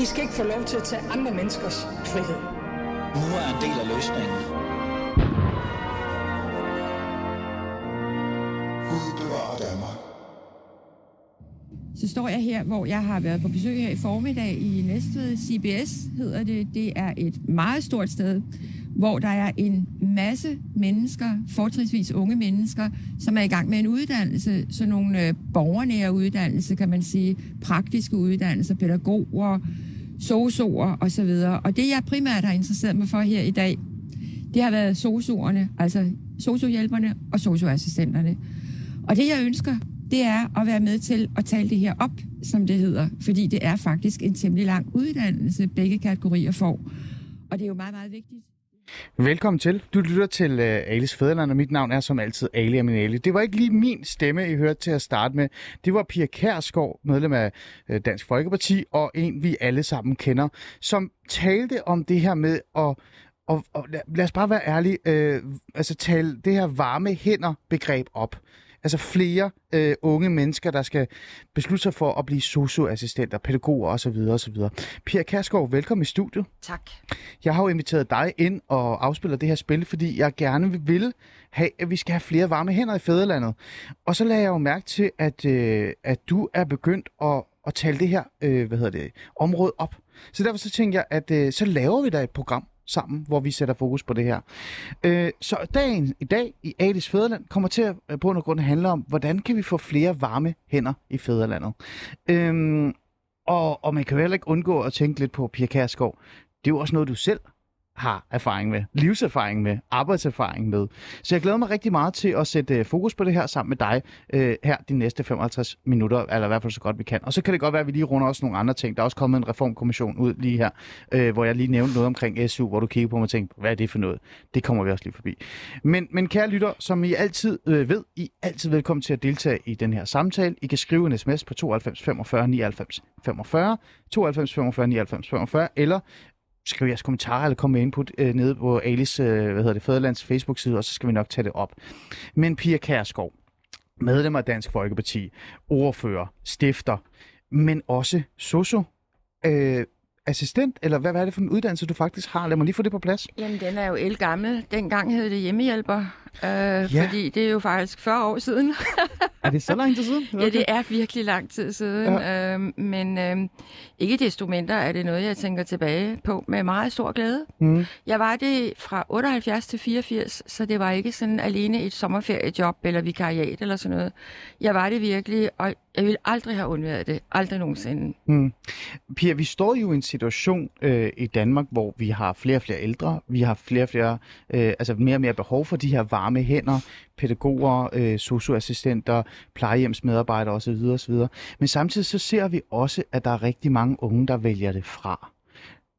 I skal ikke få lov til at tage andre menneskers frihed. Nu er en del af løsningen. Gud bevarer Danmark. Så står jeg her, hvor jeg har været på besøg her i formiddag i Næstved. CBS hedder det. Det er et meget stort sted, hvor der er en masse mennesker, fortrinsvis unge mennesker, som er i gang med en uddannelse. Så nogle øh, borgernære uddannelse, kan man sige. Praktiske uddannelser, pædagoger, sosuer osv. Og det, jeg primært har interesseret mig for her i dag, det har været sosuerne, altså sosuhjælperne og sosuassistenterne. Og det, jeg ønsker, det er at være med til at tale det her op, som det hedder. Fordi det er faktisk en temmelig lang uddannelse, begge kategorier får. Og det er jo meget, meget vigtigt. Velkommen til. Du lytter til uh, Alice Fæderland, og mit navn er som altid Ali Aminali. Det var ikke lige min stemme, I hørte til at starte med. Det var Pia Kærsgaard, medlem af uh, Dansk Folkeparti, og en vi alle sammen kender, som talte om det her med at og, og lad, lad os bare være ærlige, øh, altså tale det her varme hænder begreb op. Altså flere øh, unge mennesker, der skal beslutte sig for at blive socioassistenter, pædagoger osv. osv. Pia Kærsgaard, velkommen i studiet. Tak. Jeg har jo inviteret dig ind og afspiller det her spil, fordi jeg gerne vil have, at vi skal have flere varme hænder i fædrelandet. Og så lagde jeg jo mærke til, at, øh, at du er begyndt at, at tale det her øh, hvad hedder det, område op. Så derfor så tænker jeg, at øh, så laver vi da et program sammen, hvor vi sætter fokus på det her. Øh, så dagen i dag i Adis Fæderland kommer til at øh, på en grund handle om, hvordan kan vi få flere varme hænder i Fæderlandet. Øh, og, og man kan jo heller ikke undgå at tænke lidt på Pia Kærsgaard. Det er jo også noget, du selv har erfaring med, livserfaring med, arbejdserfaring med. Så jeg glæder mig rigtig meget til at sætte øh, fokus på det her sammen med dig øh, her de næste 55 minutter, eller i hvert fald så godt vi kan. Og så kan det godt være, at vi lige runder også nogle andre ting. Der er også kommet en reformkommission ud lige her, øh, hvor jeg lige nævnte noget omkring SU, hvor du kigger på mig og tænker, hvad er det for noget? Det kommer vi også lige forbi. Men, men kære lytter, som I altid øh, ved, I er altid velkommen til at deltage i den her samtale. I kan skrive en sms på 92 45 99 45, 92 45 99 45, eller skriv jeres kommentarer eller kom med input øh, nede på Alice, øh, hvad hedder det, Fæderlands Facebook-side, og så skal vi nok tage det op. Men Pia Kærskov, medlem af Dansk Folkeparti, ordfører, stifter, men også socio, øh, assistent, eller hvad, hvad er det for en uddannelse, du faktisk har? Lad mig lige få det på plads. Jamen, den er jo elgammel. Dengang hed det hjemmehjælper, øh, ja. fordi det er jo faktisk 40 år siden. er det så lang tid siden? Okay. Ja, det er virkelig lang tid siden. Ja. Øh, men øh, ikke desto mindre er det noget, jeg tænker tilbage på med meget stor glæde. Mm. Jeg var det fra 78 til 84, så det var ikke sådan alene et sommerferiejob eller vikariat eller sådan noget. Jeg var det virkelig, og jeg ville aldrig have undværet det. Aldrig nogensinde. Mm. Pia, vi står jo i en situation øh, i Danmark, hvor vi har flere og flere ældre. Vi har flere og flere, øh, altså mere og mere behov for de her varme hænder, pædagoger, øh, socioassistenter, plejehjemsmedarbejdere osv. osv. Men samtidig så ser vi også, at der er rigtig mange unge, der vælger det fra.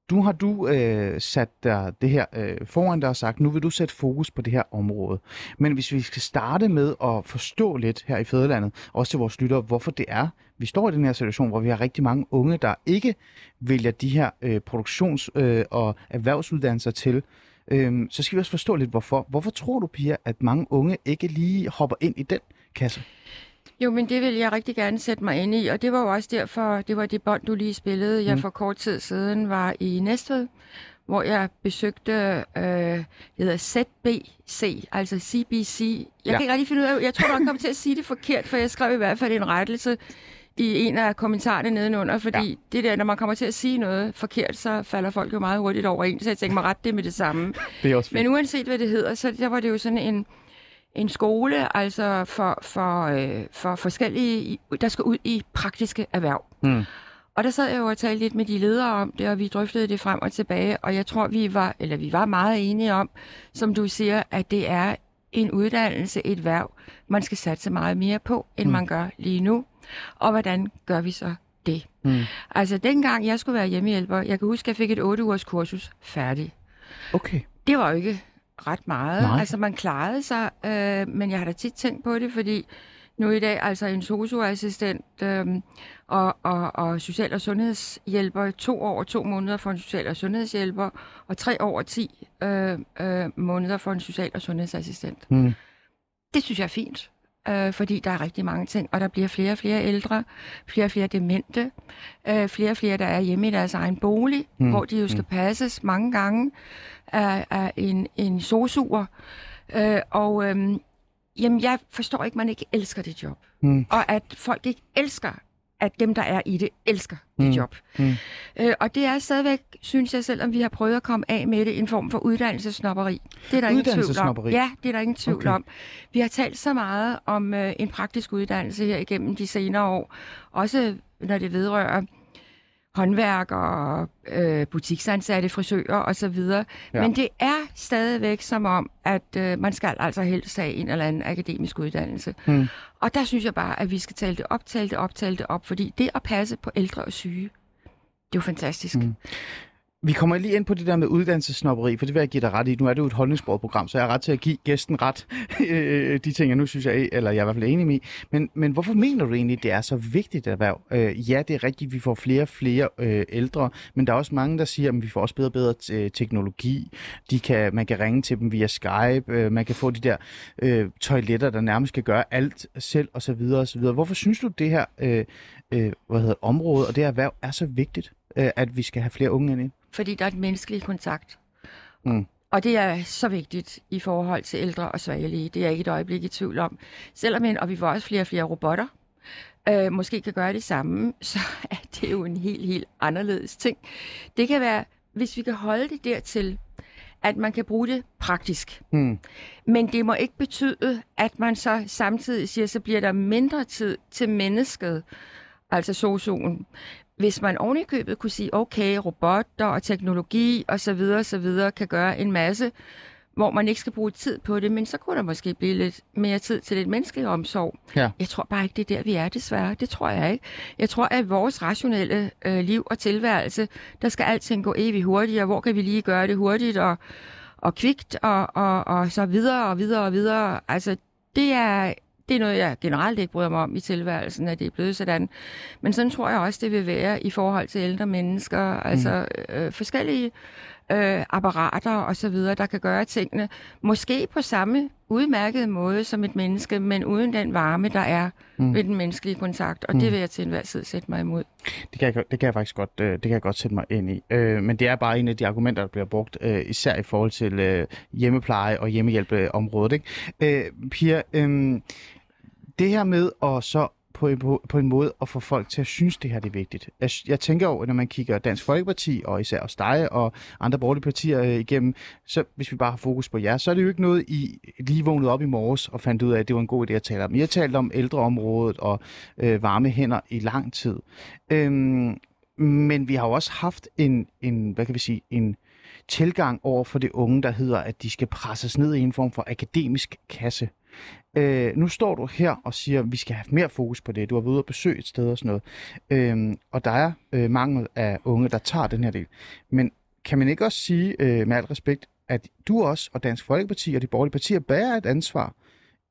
Du har du øh, sat dig det her øh, foran dig og sagt, nu vil du sætte fokus på det her område. Men hvis vi skal starte med at forstå lidt her i Fædrelandet, også til vores lyttere, hvorfor det er, vi står i den her situation, hvor vi har rigtig mange unge, der ikke vælger de her øh, produktions- øh, og erhvervsuddannelser til, øh, så skal vi også forstå lidt, hvorfor. Hvorfor tror du, Pia, at mange unge ikke lige hopper ind i den kasse? Jo, men det vil jeg rigtig gerne sætte mig ind i, og det var jo også derfor, det var det bånd, du lige spillede. Jeg mm. for kort tid siden var i Næstved, hvor jeg besøgte, øh, det hedder ZBC, altså CBC. Jeg ja. kan ikke rigtig finde ud af, jeg tror, jeg kommer til at sige det forkert, for jeg skrev i hvert fald en rettelse i en af kommentarerne nedenunder, fordi ja. det der, når man kommer til at sige noget forkert, så falder folk jo meget hurtigt over en, så jeg tænkte mig ret det med det samme. Det er også fint. Men uanset hvad det hedder, så der var det jo sådan en, en skole, altså for, for, øh, for forskellige, der skal ud i praktiske erhverv. Mm. Og der sad jeg jo og talte lidt med de ledere om det, og vi drøftede det frem og tilbage, og jeg tror, vi var, eller vi var meget enige om, som du siger, at det er en uddannelse, et værv, man skal satse meget mere på, end mm. man gør lige nu. Og hvordan gør vi så det? Mm. Altså, dengang jeg skulle være hjemmehjælper, jeg kan huske, at jeg fik et 8 ugers kursus færdig. Okay. Det var jo ikke ret meget. Nej. Altså, man klarede sig, øh, men jeg har da tit tænkt på det, fordi nu i dag, altså en socioassistent øh, og, og, og social- og sundhedshjælper, to år og to måneder for en social- og sundhedshjælper, og tre år og ti øh, øh, måneder for en social- og sundhedsassistent. Mm. Det synes jeg er fint. Øh, fordi der er rigtig mange ting, og der bliver flere og flere ældre, flere og flere demente, øh, flere og flere, der er hjemme i deres egen bolig, mm. hvor de jo skal passes mange gange af, af en, en sosuer. Øh, og øh, jamen, jeg forstår ikke, man ikke elsker det job. Mm. Og at folk ikke elsker at dem, der er i det, elsker det mm. job. Mm. Øh, og det er stadigvæk, synes jeg, selvom vi har prøvet at komme af med det, en form for uddannelsesnopperi. Det er der ingen tvivl om. Ja, det er der ingen tvivl okay. om. Vi har talt så meget om øh, en praktisk uddannelse her igennem de senere år, også når det vedrører håndværkere, øh, butiksansatte, frisører osv. Ja. Men det er stadigvæk som om, at øh, man skal altså helst have en eller anden akademisk uddannelse. Mm. Og der synes jeg bare, at vi skal tale det op, tale det op, tale det op, fordi det at passe på ældre og syge, det er jo fantastisk. Mm. Vi kommer lige ind på det der med uddannelsesnopperi, for det vil jeg give dig ret i. Nu er det jo et holdningsbordprogram, så jeg er ret til at give gæsten ret øh, de ting, jeg nu synes, jeg er, eller jeg er i hvert fald enig i. Men, men hvorfor mener du egentlig, det er så vigtigt et erhverv? Øh, ja, det er rigtigt, vi får flere og flere øh, ældre, men der er også mange, der siger, at vi får også bedre og bedre t- teknologi. De kan, man kan ringe til dem via Skype, øh, man kan få de der øh, toiletter, der nærmest kan gøre alt selv, osv. osv. Hvorfor synes du, det her øh, øh, hvad hedder, område og det her erhverv er så vigtigt, øh, at vi skal have flere unge ind i? Fordi der er et menneskeligt kontakt. Mm. Og det er så vigtigt i forhold til ældre og svagelige. Det er jeg ikke et øjeblik i tvivl om. Selvom en, og vi får også flere og flere robotter, øh, måske kan gøre det samme, så er det jo en helt, helt anderledes ting. Det kan være, hvis vi kan holde det dertil, at man kan bruge det praktisk. Mm. Men det må ikke betyde, at man så samtidig siger, så bliver der mindre tid til mennesket, altså sosuen hvis man ovenikøbet kunne sige, okay, robotter og teknologi osv. osv. kan gøre en masse, hvor man ikke skal bruge tid på det, men så kunne der måske blive lidt mere tid til lidt menneskelig omsorg. Ja. Jeg tror bare ikke, det er der, vi er desværre. Det tror jeg ikke. Jeg tror, at vores rationelle øh, liv og tilværelse, der skal alting gå evigt hurtigt, og hvor kan vi lige gøre det hurtigt og, og kvikt og, og, og så videre og videre og videre. Altså, det er det er noget, jeg generelt ikke bryder mig om i tilværelsen, at det er blevet sådan. Men sådan tror jeg også, det vil være i forhold til ældre mennesker. Mm. Altså øh, forskellige øh, apparater og så videre, der kan gøre tingene. Måske på samme udmærkede måde som et menneske, men uden den varme, der er mm. ved den menneskelige kontakt. Og mm. det vil jeg til enhver tid sætte mig imod. Det kan jeg, det kan jeg faktisk godt, øh, det kan jeg godt sætte mig ind i. Øh, men det er bare en af de argumenter, der bliver brugt, øh, især i forhold til hjemmepleje og hjemmehjælpeområdet. Ikke? Pia, øh, det her med at så på, på, på en måde at få folk til at synes, det her det er vigtigt. Jeg, jeg tænker over, når man kigger Dansk Folkeparti, og især også dig og andre borgerlige partier øh, igennem, så hvis vi bare har fokus på jer, så er det jo ikke noget, I lige vågnede op i morges og fandt ud af, at det var en god idé at tale om. I har talt om ældreområdet og øh, varme hænder i lang tid. Øhm, men vi har jo også haft en, en hvad kan vi sige, en tilgang over for det unge, der hedder, at de skal presses ned i en form for akademisk kasse. Øh, nu står du her og siger, at vi skal have mere fokus på det. Du har været ude og besøge et sted og sådan noget. Øh, og der er øh, mangel af unge, der tager den her del. Men kan man ikke også sige, øh, med al respekt, at du også og Dansk Folkeparti og de borgerlige partier bærer et ansvar,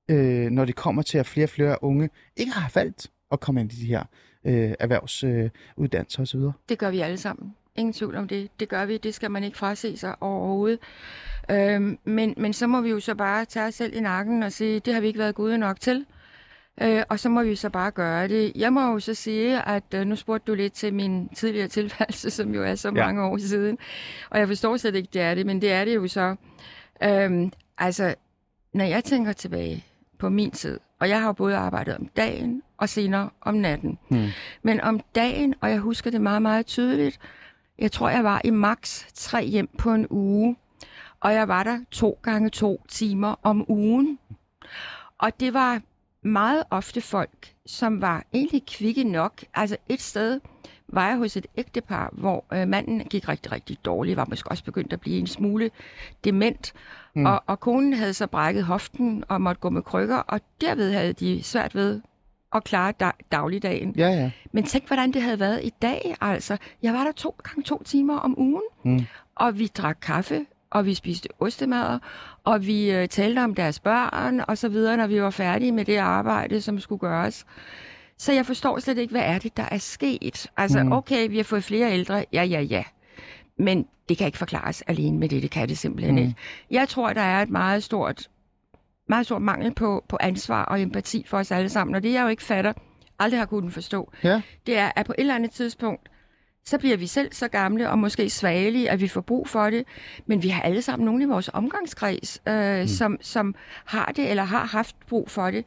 øh, når det kommer til, at flere og flere unge ikke har valgt at komme ind i de her øh, erhvervsuddannelser øh, osv.? Det gør vi alle sammen. Ingen tvivl om det. Det gør vi. Det skal man ikke frase sig overhovedet. Øhm, men, men så må vi jo så bare tage os selv i nakken og sige, det har vi ikke været gode nok til. Øh, og så må vi så bare gøre det. Jeg må jo så sige, at øh, nu spurgte du lidt til min tidligere tilværelse, som jo er så ja. mange år siden. Og jeg forstår slet ikke, det er det, men det er det jo så. Øhm, altså, når jeg tænker tilbage på min tid, og jeg har jo både arbejdet om dagen og senere om natten. Hmm. Men om dagen, og jeg husker det meget, meget tydeligt, jeg tror, jeg var i max tre hjem på en uge, og jeg var der to gange to timer om ugen. Og det var meget ofte folk, som var egentlig kvikke nok. Altså et sted var jeg hos et ægtepar, hvor øh, manden gik rigtig, rigtig dårligt, var måske også begyndt at blive en smule dement. Mm. Og, og konen havde så brækket hoften og måtte gå med krykker, og derved havde de svært ved at klare dag, dagligdagen. Ja, ja. Men tænk, hvordan det havde været i dag. Altså, jeg var der to gange to timer om ugen, mm. og vi drak kaffe, og vi spiste ostemad, og vi øh, talte om deres børn og så videre, når vi var færdige med det arbejde, som skulle gøres. Så jeg forstår slet ikke, hvad er det, der er sket? Altså, mm. okay, vi har fået flere ældre, ja, ja, ja. Men det kan ikke forklares alene med det, det kan det simpelthen mm. ikke. Jeg tror, der er et meget stort meget stor mangel på, på ansvar og empati for os alle sammen. Og det jeg jo ikke fatter, aldrig har kunnet forstå, Ja. det er, at på et eller andet tidspunkt, så bliver vi selv så gamle og måske svagelige, at vi får brug for det. Men vi har alle sammen nogen i vores omgangskreds, øh, mm. som, som har det eller har haft brug for det.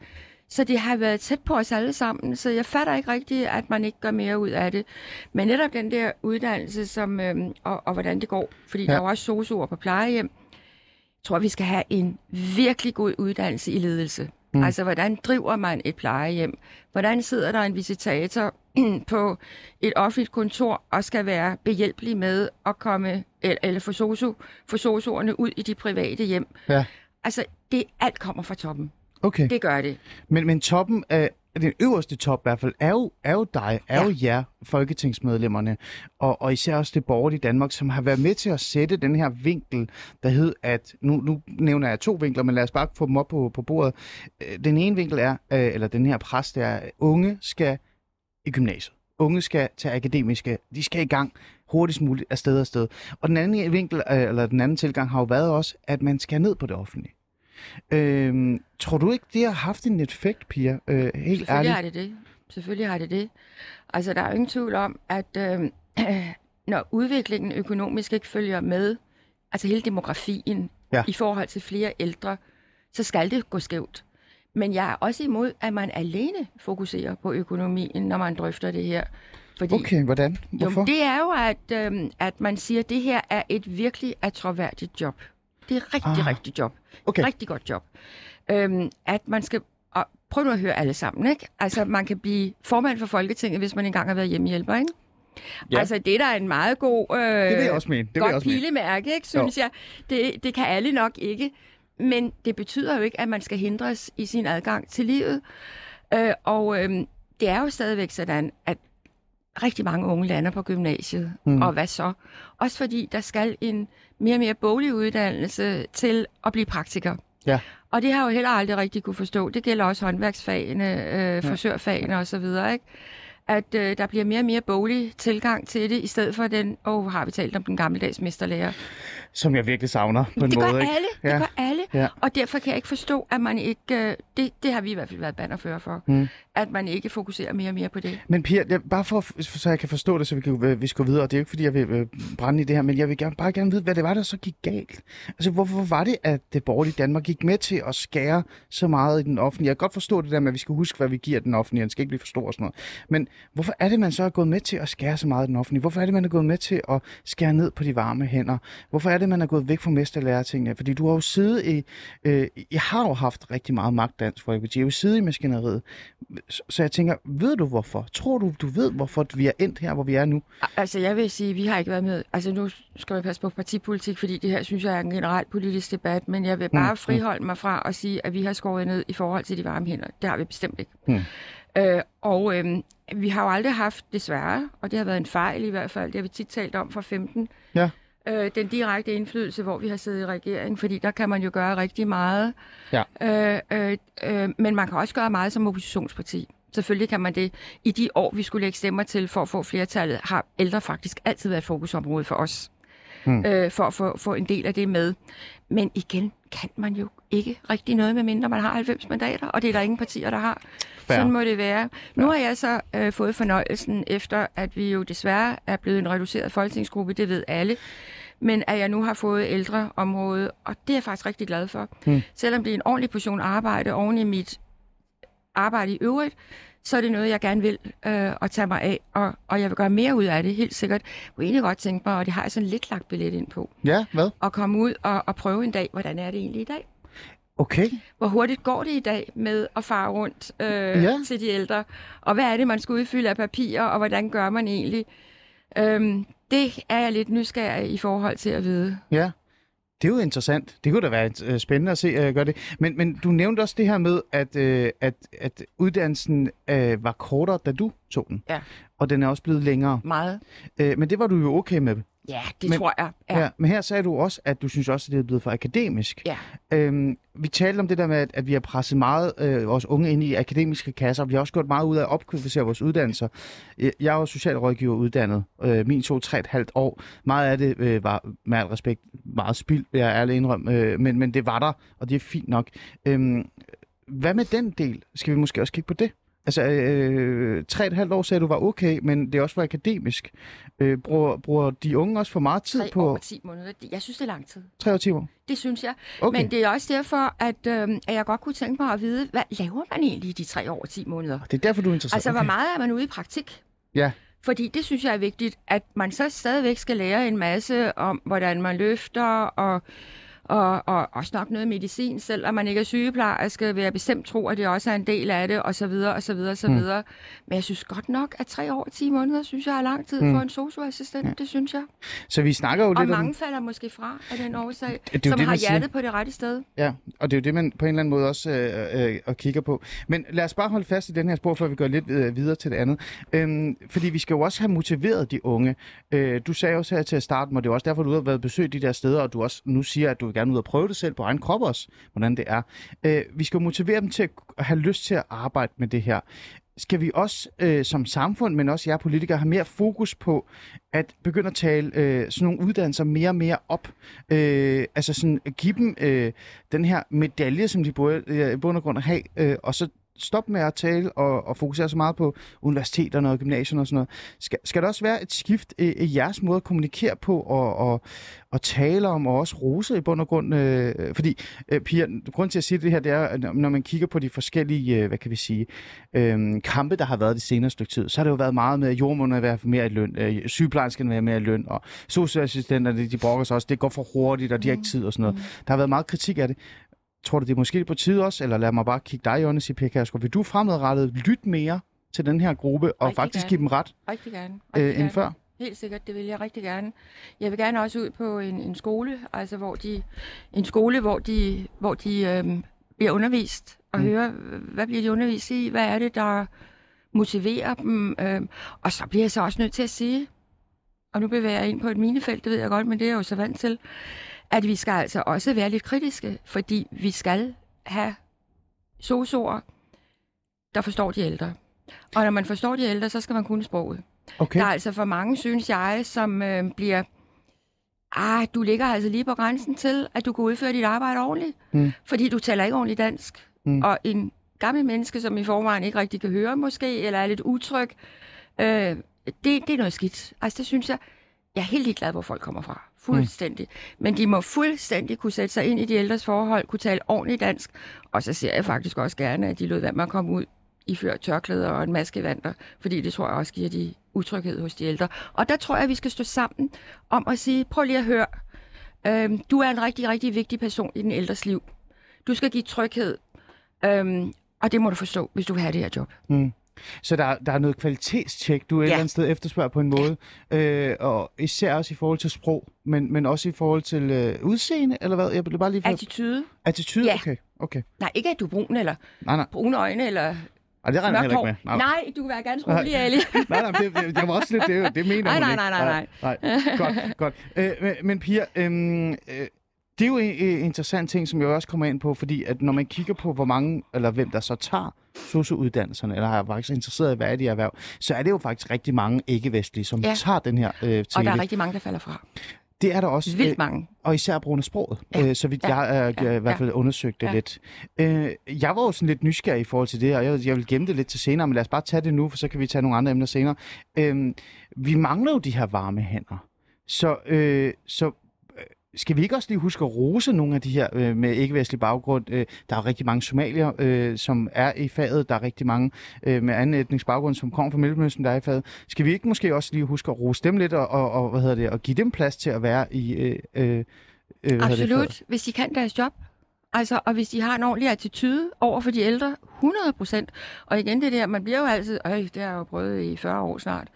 Så det har været tæt på os alle sammen, så jeg fatter ikke rigtigt, at man ikke gør mere ud af det. Men netop den der uddannelse, som, øhm, og, og hvordan det går, fordi ja. der er jo også sosuer på plejehjem, jeg tror, vi skal have en virkelig god uddannelse i ledelse. Mm. Altså, hvordan driver man et plejehjem? Hvordan sidder der en visitator på et offentligt kontor og skal være behjælpelig med at komme, eller, eller få, sosu, få sosuerne ud i de private hjem? Ja. Altså, det alt kommer fra toppen. Okay. Det gør det. Men, men toppen af den øverste top i hvert fald, er jo, er jo dig, er Ja. jo jer, folketingsmedlemmerne, og, og især også det borgerlige Danmark, som har været med til at sætte den her vinkel, der hed, at, nu, nu nævner jeg to vinkler, men lad os bare få dem op på, på bordet. Øh, Den ene vinkel er, øh, eller den her pres, det er, at unge skal i gymnasiet. Unge skal tage akademiske, de skal i gang hurtigst muligt af sted og sted. Og den anden vinkel, øh, eller den anden tilgang har jo været også, at man skal ned på det offentlige. Øhm, tror du ikke, det har haft en effekt, Pia? Øh, helt Selvfølgelig ærligt. har det det. Selvfølgelig har det det. Altså, der er jo ingen tvivl om, at øh, når udviklingen økonomisk ikke følger med, altså hele demografien Ja. i forhold til flere ældre, så skal det gå skævt. Men jeg er også imod, at man alene fokuserer på økonomien, når man drøfter det her. Fordi, Okay, hvordan? Hvorfor? Jo, det er jo, at, øhm, at man siger, at det her er et virkelig attråværdigt job. Det er rigtig, Ah, rigtigt job. okay. Rigtig godt job. Øhm, at man skal... Og prøv nu at høre alle sammen, ikke? Altså, man kan blive formand for Folketinget, hvis man engang har været hjemmehjælper, ikke? Ja. Altså, det er da en meget god... Øh, Det vil jeg også mene. Det vil jeg godt også mene. pilemærke, ikke, synes jeg. Det, det kan alle nok ikke. Men det betyder jo ikke, at man skal hindres i sin adgang til livet. Øh, og øh, det er jo stadigvæk sådan, at rigtig mange unge lander på gymnasiet. Mm. Og hvad så? Også fordi der skal en mere og mere boglig uddannelse til at blive praktiker. Ja. Og det har jeg jo heller aldrig rigtig kunne forstå. Det gælder også håndværksfagene, øh, frisørfagene og så videre, ikke? At øh, der bliver mere og mere boglig tilgang til det, i stedet for den, åh, oh, har vi talt om den gammeldags mesterlærer. Som jeg virkelig savner på en det måde. gør ikke? alle, Ja. det gør alle. Ja. Og derfor kan jeg ikke forstå, at man ikke, øh, det, det har vi i hvert fald været bannerfører for, Mm. at man ikke fokuserer mere og mere på det. Men Pia, jeg, bare for, så jeg kan forstå det, så vi, kan, øh, vi skal videre, og det er jo ikke, fordi jeg vil øh, brænde i det her, men jeg vil gerne, bare gerne vide, hvad det var, der så gik galt. Altså, hvorfor var det, at det borgerlige Danmark gik med til at skære så meget i den offentlige? Jeg kan godt forstå det der med, at vi skal huske, hvad vi giver den offentlige, den skal ikke blive for stor og sådan noget. Men hvorfor er det, man så er gået med til at skære så meget i den offentlige? Hvorfor er det, man er gået med til at skære ned på de varme hænder? Hvorfor er det, man er gået væk fra mesterlærertingene? Fordi du har jo siddet i, øh, jeg har jo haft rigtig meget magt, Dansk Folkeparti. Jeg har jo siddet i maskineriet. Så, jeg tænker, ved du hvorfor? Tror du, du ved, hvorfor vi er endt her, hvor vi er nu? Altså, jeg vil sige, vi har ikke været med. Altså, nu skal vi passe på partipolitik, fordi det her, synes jeg, er en generel politisk debat, men jeg vil bare Mm, mm, friholde mig fra at sige, at vi har skåret ned i forhold til de varme hænder. Det har vi bestemt ikke. Mm. Øh, og øh, vi har jo aldrig haft, desværre, og det har været en fejl i hvert fald, det har vi tit talt om fra 15, Ja. Øh, den direkte indflydelse, hvor vi har siddet i regering, fordi der kan man jo gøre rigtig meget. Ja. Øh, øh, øh, men man kan også gøre meget som oppositionsparti. Selvfølgelig kan man det. I de år, vi skulle lægge stemmer til for at få flertallet, har ældre faktisk altid været et fokusområde for os. Hmm. Øh, for at få, få en del af det med. Men igen kan man jo ikke rigtig noget, med mindre man har 90 mandater, og det er der ingen partier, der har. Fair. Sådan må det være. Nu har jeg så øh, fået fornøjelsen, efter at vi jo desværre er blevet en reduceret folketingsgruppe, det ved alle, men at jeg nu har fået ældreområdet, og det er jeg faktisk rigtig glad for. Hmm. Selvom det er en ordentlig portion arbejde oven i mit arbejde i øvrigt, så er det noget, jeg gerne vil øh, at tage mig af, og, og jeg vil gøre mere ud af det, helt sikkert. Jeg kunne egentlig godt tænke mig, og det har jeg sådan lidt lagt billet ind på, Ja, hvad? at komme ud og, og prøve en dag, hvordan er det egentlig i dag? Okay. Hvor hurtigt går det i dag med at fare rundt øh, Ja. til de ældre? Og hvad er det, man skal udfylde af papirer, og hvordan gør man egentlig? Øhm, det er jeg lidt nysgerrig i forhold til at vide. Ja. Det er jo interessant. Det kunne da være øh, spændende at se uh, gøre det. Men, men du nævnte også det her med, at, øh, at, at uddannelsen øh, var kortere, da du tog den. Ja. Og den er også blevet længere. Meget. Men det var du jo okay med. Ja, det Men- tror jeg. Ja. ja. Men her sagde du også, at du synes også, at det er blevet for akademisk. Ja. Øhm, vi talte om det der med, at, at vi har presset meget øh, vores unge ind i akademiske kasser. Vi har også gjort meget ud af at opkvalificere vores uddannelser. Jeg er jo socialrådgiver uddannet. Øh, min to tre et halvt år. Meget af det øh, var med al respekt meget spild, vil jeg ærligt indrømme. Øh, men, men det var der, og det er fint nok. Øhm, hvad med den del? Skal vi måske også kigge på det? Altså, øh, tre et halvt år sagde du var okay, men det er også for akademisk. Øh, bruger, bruger de unge også for meget tid på år og 10 måneder. Jeg synes, det er lang tid. tre og timer? Det synes jeg. Okay. Men det er også derfor, at, øh, at jeg godt kunne tænke mig at vide, hvad laver man egentlig i de tre år og 10 måneder? Det er derfor, du er interesseret. Altså, hvor meget er man ude i praktik? Ja. Fordi det synes jeg er vigtigt, at man så stadigvæk skal lære en masse om, hvordan man løfter, og, og, og også nok noget medicin, selvom man ikke er sygeplejerske, vil jeg bestemt tro, at det også er en del af det, og så videre, og så videre, og så Mm. videre. Men jeg synes godt nok, at tre år og 10 måneder, synes jeg er lang tid Mm. for en socioassistent, Ja. det synes jeg. Så vi snakker jo Og lidt mange om... falder måske fra af den årsag, Det som det, har siger. hjertet på det rette sted. Ja, og det er jo det, man på en eller anden måde også øh, øh, og kigger på. Men lad os bare holde fast i den her spor, før vi går lidt øh, videre til det andet. Øhm, fordi vi skal jo også have motiveret de unge. Øh, du sagde også her til at starte, og det er også derfor, du har været besøgt de der steder, og du også nu siger, at du vil gerne ud og prøve det selv på egen krop også, hvordan det er. Øh, vi skal motivere dem til at have lyst til at arbejde med det her. Skal vi også øh, som samfund, men også jer politikere, have mere fokus på at begynde at tale øh, sådan nogle uddannelser mere og mere op? Øh, altså sådan give dem øh, den her medalje, som de burde øh, i bund og grund at have, øh, og så stoppe med at tale og, og fokusere så meget på universiteterne og gymnasierne og sådan noget. Skal, skal der også være et skift i, i jeres måde at kommunikere på og, og, og tale om og også rose i bund og grund? Øh, fordi, øh, Pia, grund til at sige det her, det er, at når man kigger på de forskellige, øh, hvad kan vi sige, øh, kampe, der har været det senere stykke tid, så har det jo været meget med, at jordmånerne vil være mere i løn, øh, sygeplejerskerne vil være mere i løn, og socialassistenterne, de brokker sig også, det går for hurtigt, og de har ikke tid og sådan noget. Der har været meget kritik af det. Tror du, det er måske på tide også, eller lad mig bare kigge dig i øjnene og sige, Kærsgaard, vil du fremadrettet lytte mere til den her gruppe, og Rigtig faktisk gerne. give dem ret Rigtig gerne. øh, Rigtig end gerne. før? Helt sikkert, det vil jeg rigtig gerne. Jeg vil gerne også ud på en, en skole, altså hvor de, en skole, hvor de, hvor de øhm, bliver undervist og mm. høre, hvad bliver de undervist i, hvad er det, der motiverer dem. Øhm, og så bliver jeg så også nødt til at sige, og nu bevæger jeg ind på et minefelt, det ved jeg godt, men det er jeg jo så vant til, at vi skal altså også være lidt kritiske, fordi vi skal have sosuer, der forstår de ældre. Og når man forstår de ældre, så skal man kunne sproget. Okay. Der er altså for mange, synes jeg, som øh, bliver... Ah, du ligger altså lige på grænsen til, at du kan udføre dit arbejde ordentligt. Mm. Fordi du taler ikke ordentligt dansk. Mm. Og en gammel menneske, som i forvejen ikke rigtig kan høre måske, eller er lidt utryg, øh, det, det er noget skidt. Altså det synes jeg, jeg er helt ligeglad, hvor folk kommer fra. Fuldstændig. Mm. Men de må fuldstændig kunne sætte sig ind i de ældres forhold, kunne tale ordentligt dansk. Og så ser jeg faktisk også gerne, at de lod være med at komme ud i før tørklæder og en maske vanter, fordi det tror jeg også giver de utryghed hos de ældre. Og der tror jeg, at vi skal stå sammen om at sige, prøv lige at høre, øhm, du er en rigtig, rigtig vigtig person i den ældres liv. Du skal give tryghed, øhm, og det må du forstå, hvis du vil have det her job. Mm. Så der, der er noget kvalitetstjek, du et Ja. eller andet sted efterspørger på en måde. Øh, og især også i forhold til sprog, men, men også i forhold til øh, udseende, eller hvad? Jeg vil bare lige få... Attitude. Attitude? Ja. Okay, okay. Nej, ikke at du er brun, eller Nej, nej. brune øjne, eller Ej, det regner jeg heller ikke med. Nej, du vil være ganske rolig, Ali. nej, nej, det, det, det var også lidt, det, det mener Nej, hun nej, ikke. nej, nej, nej. nej. Godt, godt. Øh, men, Pia, øhm, øh, det er jo en, interessant ting, som jeg også kommer ind på, fordi at når man kigger på, hvor mange, eller hvem der så tager sociouddannelserne, eller er faktisk interesseret i, hvad er de erhverv, så er det jo faktisk rigtig mange ikke-vestlige, som Ja. tager den her øh, Og der tele. er rigtig mange, der falder fra. Det er der også. Vildt mange. og især af sproget, Ja. øh, så vidt Ja. jeg er, Ja. i hvert fald undersøgt det Ja. lidt. Øh, jeg var jo sådan lidt nysgerrig i forhold til det, og jeg, jeg vil gemme det lidt til senere, men lad os bare tage det nu, for så kan vi tage nogle andre emner senere. Øh, vi mangler jo de her varme hænder. Så, øh, så øh, skal vi ikke også lige huske at rose nogle af de her øh, med ikke-vestlig baggrund? Øh, der er rigtig mange somalier, øh, som er i faget. Der er rigtig mange øh, med anden etnisk baggrund, som kommer fra Mellemøsten, der er i faget. Skal vi ikke måske også lige huske at rose dem lidt og, og, og hvad hedder det, og give dem plads til at være i øh, øh, Absolut, hvad hedder det. Absolut, hvis de kan deres job. Altså, og hvis de har en ordentlig attitude over for de ældre, 100 procent. Og igen det der, man bliver jo altid, øh, det har jeg jo prøvet i 40 år snart.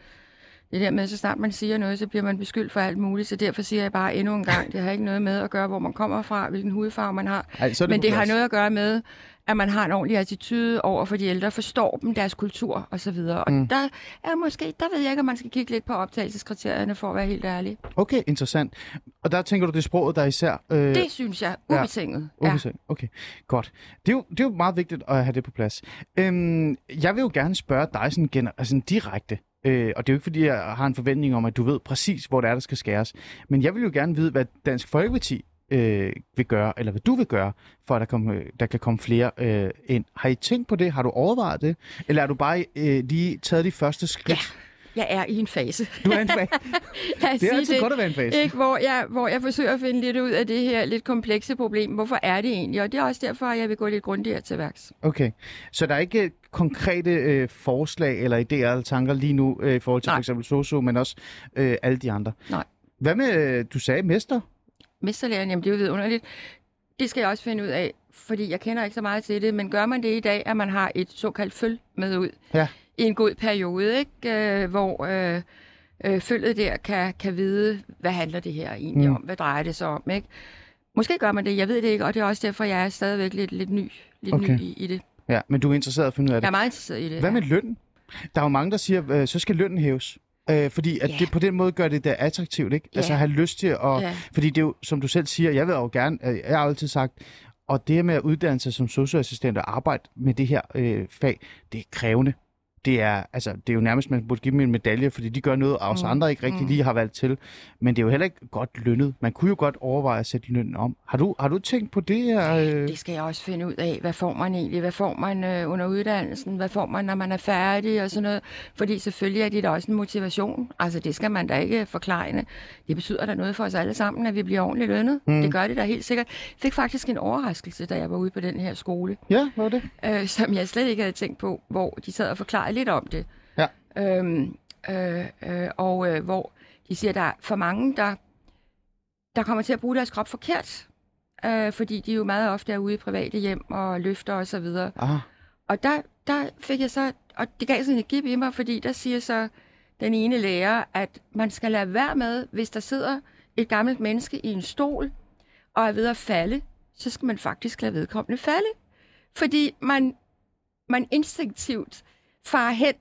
Det der med, så snart man siger noget, så bliver man beskyldt for alt muligt, så derfor siger jeg bare endnu en gang, det har ikke noget med at gøre, hvor man kommer fra, hvilken hudfarve man har. Ej, så er det Men det har plads. noget at gøre med, at man har en ordentlig attitude over for de ældre, forstår dem, deres kultur og så videre. Og Mm. der er måske, der ved jeg ikke, om man skal kigge lidt på optagelseskriterierne, for at være helt ærlig. Okay, interessant. Og der tænker du, det er sproget, der især... Øh, Det synes jeg, ja. ubetinget. Ja. Okay, godt. Det er, jo, det er jo meget vigtigt at have det på plads. Øhm, jeg vil jo gerne spørge dig sådan, gener- altså direkte, øh, og det er jo ikke fordi, jeg har en forventning om, at du ved præcis, hvor det er, der skal skæres. Men jeg vil jo gerne vide, hvad Dansk Folkeparti øh, vil gøre, eller hvad du vil gøre, for at der, komme, øh, der kan komme flere øh, ind. Har I tænkt på det? Har du overvejet det? Eller er du bare øh, lige taget de første skridt? Ja. Jeg er i en fase. Du er en os Det er altid godt at være en fase. Ikke, hvor, jeg, hvor jeg forsøger at finde lidt ud af det her lidt komplekse problem. Hvorfor er det egentlig? Og det er også derfor, at jeg vil gå lidt grundigere til værks. Okay, så der er ikke konkrete øh, forslag eller idéer eller tanker lige nu øh, i forhold til Nej. for eksempel Soso, men også øh, alle de andre? Nej. Hvad med, øh, du sagde mester? Mesterlæren, jamen det er jo vidunderligt. Det skal jeg også finde ud af, fordi jeg kender ikke så meget til det. Men gør man det i dag, at man har et såkaldt føl med ud Ja. I en god periode, ikke? Øh, hvor øh, øh, følget der kan, kan vide, hvad handler det her egentlig Mm. om? Hvad drejer det sig om? Ikke? Måske gør man det, jeg ved det ikke, og det er også derfor, jeg er stadigvæk lidt, lidt ny, lidt Okay. ny i, i det. Ja, men du er interesseret i at finde ud af det. Jeg er meget interesseret i det. Hvad ja. med lønnen? Der er jo mange, der siger, øh, så skal lønnen hæves. Øh, fordi at Ja. det på den måde gør det da attraktivt, ikke? Ja. Altså have lyst til at... Ja. Fordi det er jo, som du selv siger, jeg vil jo gerne, øh, jeg har altid sagt, og det her med at uddanne sig som socioassistent og arbejde med det her øh, fag, det er krævende. Det er, altså, det er jo nærmest, man burde give dem en medalje, fordi de gør noget, os Mm. andre ikke rigtig Mm. lige har valgt til. Men det er jo heller ikke godt lønnet. Man kunne jo godt overveje at sætte lønnen om. Har du, har du tænkt på det her? Øh? Det skal jeg også finde ud af. Hvad får man egentlig? Hvad får man øh, under uddannelsen? Hvad får man, når man er færdig og sådan noget? Fordi selvfølgelig er det da også en motivation. Altså, det skal man da ikke forklare. Det betyder da noget for os alle sammen, at vi bliver ordentligt lønnet. Mm. Det gør det da helt sikkert. Jeg fik faktisk en overraskelse, da jeg var ude på den her skole, Ja, hvad var det? øh, som jeg slet ikke havde tænkt på, hvor de sad og forklarede lidt om det. Ja. Øhm, øh, øh, og øh, hvor de siger, at der er for mange, der, der kommer til at bruge deres krop forkert. Øh, fordi de jo meget ofte er ude i private hjem og løfter og så videre. Ah, Og der, der fik jeg så, og det gav sådan et gib i mig, fordi der siger så den ene lærer, at man skal lade være med, hvis der sidder et gammelt menneske i en stol og er ved at falde, så skal man faktisk lade vedkommende falde. Fordi man, man instinktivt farer hen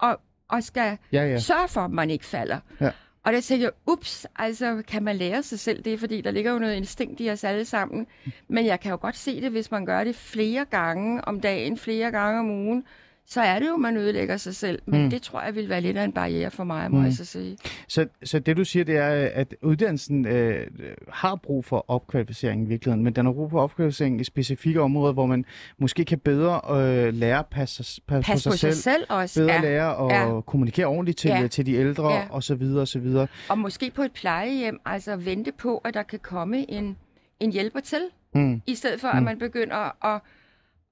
og, og skal ja. ja. sørge for, at man ikke falder. Ja. Og der tænker jeg, ups, altså kan man lære sig selv det, fordi der ligger jo noget instinkt i os alle sammen. Men jeg kan jo godt se det, hvis man gør det flere gange om dagen, flere gange om ugen, så er det jo, man ødelægger sig selv. Men Mm. det tror jeg vil være lidt af en barriere for mig, må Mm. mm. jeg så sige. Så, så det du siger, det er, at uddannelsen øh, har brug for opkvalificering i virkeligheden, men den har brug for opkvalificering i specifikke områder, hvor man måske kan bedre øh, lære at passe, passe Pas på sig på selv, sig selv også. bedre Ja. lære at Ja. kommunikere ordentligt til, Ja. til de ældre Ja. og så videre og så videre. Og måske på et plejehjem, altså vente på, at der kan komme en, en hjælper til, Mm. i stedet for, Mm. at man begynder at,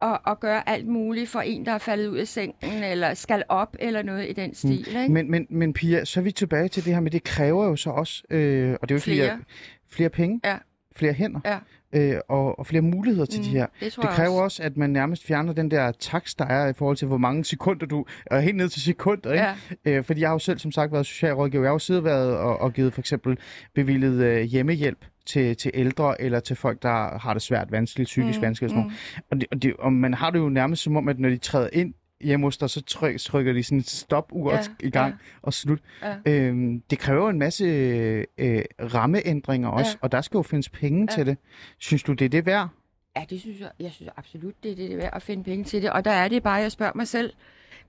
at, at gøre alt muligt for en, der er faldet ud af sengen, eller skal op, eller noget i den stil. Ikke? Men, men, men Pia, så er vi tilbage til det her med, det kræver jo så også, øh, og det er jo Flere. jeg- flere penge, Ja. flere hænder Ja. øh, og, og flere muligheder til Mm, de her. det Det kræver også. også, at man nærmest fjerner den der takst, der er i forhold til, hvor mange sekunder du er helt ned til sekunder. Ikke? Ja. Øh, fordi jeg har jo selv som sagt været socialrådgiver. Jeg har jo siddet været og, og givet for eksempel bevillet øh, hjemmehjælp til, til ældre eller til folk, der har det svært, vanskeligt, psykisk mm, vanskeligt. Og, sådan mm. og, det, og, det, og man har det jo nærmest som om, at når de træder ind hjemme hos dig, så tryk, trykker de sådan et stop-ur Ja, i gang ja. og slut. Ja. Øhm, det kræver en masse øh, rammeændringer også, Ja. og der skal jo findes penge Ja. til det. Synes du, det er det værd? Ja, det synes jeg. Jeg synes absolut, det er det, det er værd at finde penge til det. Og der er det bare, jeg spørger mig selv,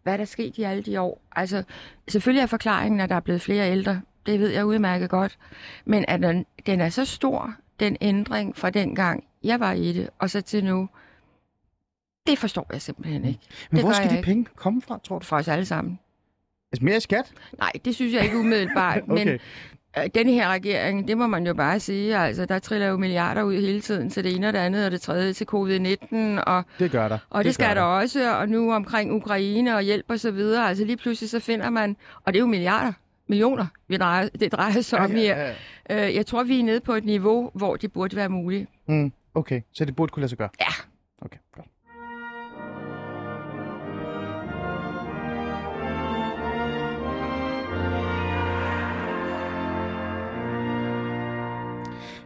hvad er der sket i alle de år? Altså, selvfølgelig er forklaringen, at der er blevet flere ældre. Det ved jeg udmærket godt. Men at den, den er så stor, den ændring fra den gang, jeg var i det, og så til nu, det forstår jeg simpelthen ikke. Men Det hvor skal de ikke. penge komme fra, tror du? For os alle sammen. Altså mere skat? Nej, det synes jeg ikke umiddelbart. Okay. Men øh, denne her regering, det må man jo bare sige, altså der triller jo milliarder ud hele tiden til det ene og det andet og det tredje til covid-19, og, Det gør der. og det, det skal der også, og nu omkring Ukraine og hjælp og så videre. Altså lige pludselig så finder man, og det er jo milliarder, millioner, vi drejer, det drejer sig om her. Ja, ja. Øh, jeg tror, vi er nede på et niveau, hvor det burde være muligt. Mm, okay, så det burde kunne lade sig gøre? Ja. Okay, godt.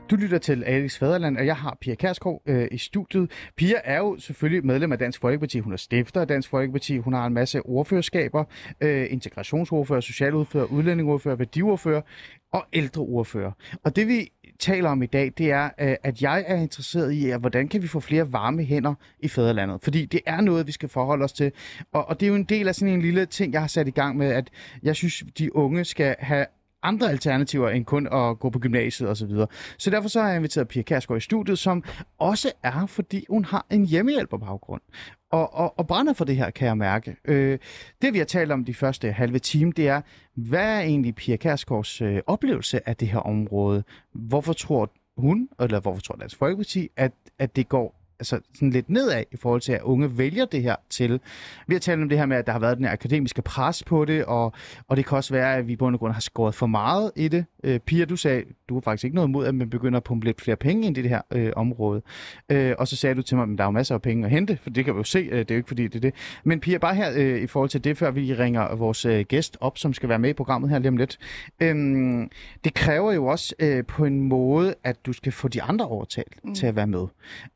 Du lytter til Alex Faderland, og jeg har Pia Kærsgaard øh, i studiet. Pia er jo selvfølgelig medlem af Dansk Folkeparti. Hun er stifter af Dansk Folkeparti. Hun har en masse ordførerskaber. Øh, integrationsordfører, socialordfører, udlændingordfører, værdiordfører og ældreordfører. Og det vi taler om i dag, det er, øh, at jeg er interesseret i, at hvordan kan vi få flere varme hænder i fædrelandet? Fordi det er noget, vi skal forholde os til. Og, og det er jo en del af sådan en lille ting, jeg har sat i gang med, at jeg synes, de unge skal have andre alternativer end kun at gå på gymnasiet osv. Så, så derfor så har jeg inviteret Pia Kærsgaard i studiet, som også er, fordi hun har en hjemmehjælperbaggrund. Og, og, og brænder for det her, kan jeg mærke. Øh, det vi har talt om de første halve time, det er, hvad er egentlig Pia Kærsgaards øh, oplevelse af det her område? Hvorfor tror hun, eller hvorfor tror Dansk Folkeparti, at, at det går altså sådan lidt nedad i forhold til, at unge vælger det her til. Vi har talt om det her med, at der har været den akademiske pres på det, og, og det kan også være, at vi på en grund har skåret for meget i det. Øh, Pia, du sagde, du har faktisk ikke noget imod, at man begynder at pumpe lidt flere penge ind i det her øh, område. Øh, og så sagde du til mig, at der er jo masser af penge at hente, for det kan vi jo se, øh, det er jo ikke fordi, det er det. Men Pia, bare her øh, i forhold til det, før vi ringer vores øh, gæst op, som skal være med i programmet her lige om lidt. Øh, det kræver jo også øh, på en måde, at du skal få de andre overtalt mm. til at være med.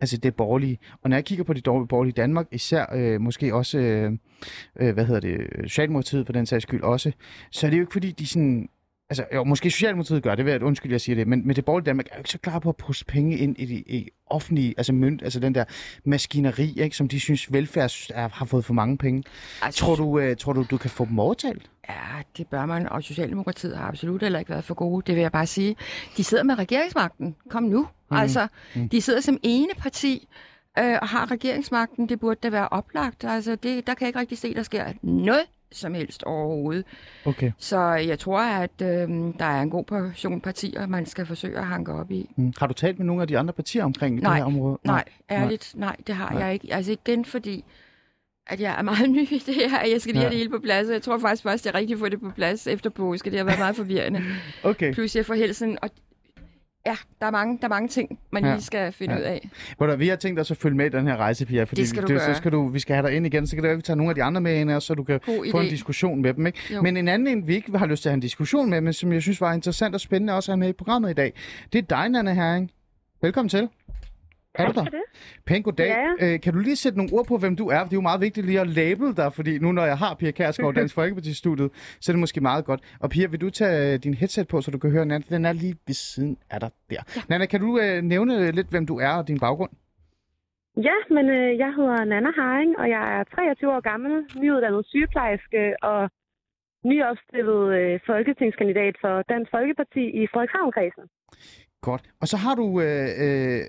Altså det er borgerlige. Og når jeg kigger på de borgerlige i Danmark, især øh, måske også, øh, øh hvad hedder det, Socialdemokratiet på den sags skyld også, så er det jo ikke fordi, de sådan Altså, jo, måske Socialdemokratiet gør det, ved at undskylde, jeg siger det, men, men det borgerlige Danmark er jo ikke så klar på at puste penge ind i de i offentlige, altså mønt, altså den der maskineri, ikke, som de synes velfærd er, har fået for mange penge. Altså, tror, du, uh, tror du, du kan få dem overtalt? Ja, det bør man, og Socialdemokratiet har absolut heller ikke været for gode, det vil jeg bare sige. De sidder med regeringsmagten. Kom nu. Mm. Altså, mm. de sidder som ene parti, øh, og har regeringsmagten. Det burde da være oplagt. Altså, det, der kan jeg ikke rigtig se, der sker noget som helst overhovedet. Okay. Så jeg tror, at øh, der er en god portion partier, man skal forsøge at hanke op i. Mm. Har du talt med nogle af de andre partier omkring nej, det her område? Nej, nej, ærligt, nej, det har nej. jeg ikke. Altså igen, fordi at jeg er meget ny i det her, jeg skal lige ja. have det hele på plads, og jeg tror faktisk først, at jeg rigtig får det på plads efter påske. Det har været meget forvirrende. okay. Plus jeg får helsen, og ja, der er mange, der er mange ting, man ja. lige skal finde ja. ud af. Hvor vi har tænkt os at følge med i den her rejse, Pia, fordi det skal du det, så skal du, vi skal have dig ind igen, så kan det være, vi tager nogle af de andre med ind, så du kan få en diskussion med dem. Ikke? Men en anden en, vi ikke har lyst til at have en diskussion med, men som jeg synes var interessant og spændende også at have med i programmet i dag, det er dig, Nanne Herring. Velkommen til. Er du der? Pæn goddag. Ja, ja. Øh, kan du lige sætte nogle ord på, hvem du er? Det er jo meget vigtigt lige at label dig, fordi nu når jeg har Pia Kærsgaard Dansk Folkeparti-studiet, så er det måske meget godt. Og Pia, vil du tage din headset på, så du kan høre Nana? Den er lige ved siden af dig der. Ja. Nana, kan du øh, nævne lidt, hvem du er og din baggrund? Ja, men øh, jeg hedder Nana Haring, og jeg er 23 år gammel, nyuddannet sygeplejerske og nyopstillet øh, folketingskandidat for Dansk Folkeparti i Frederikshavn-kredsen. Godt. Og så har du øh, øh,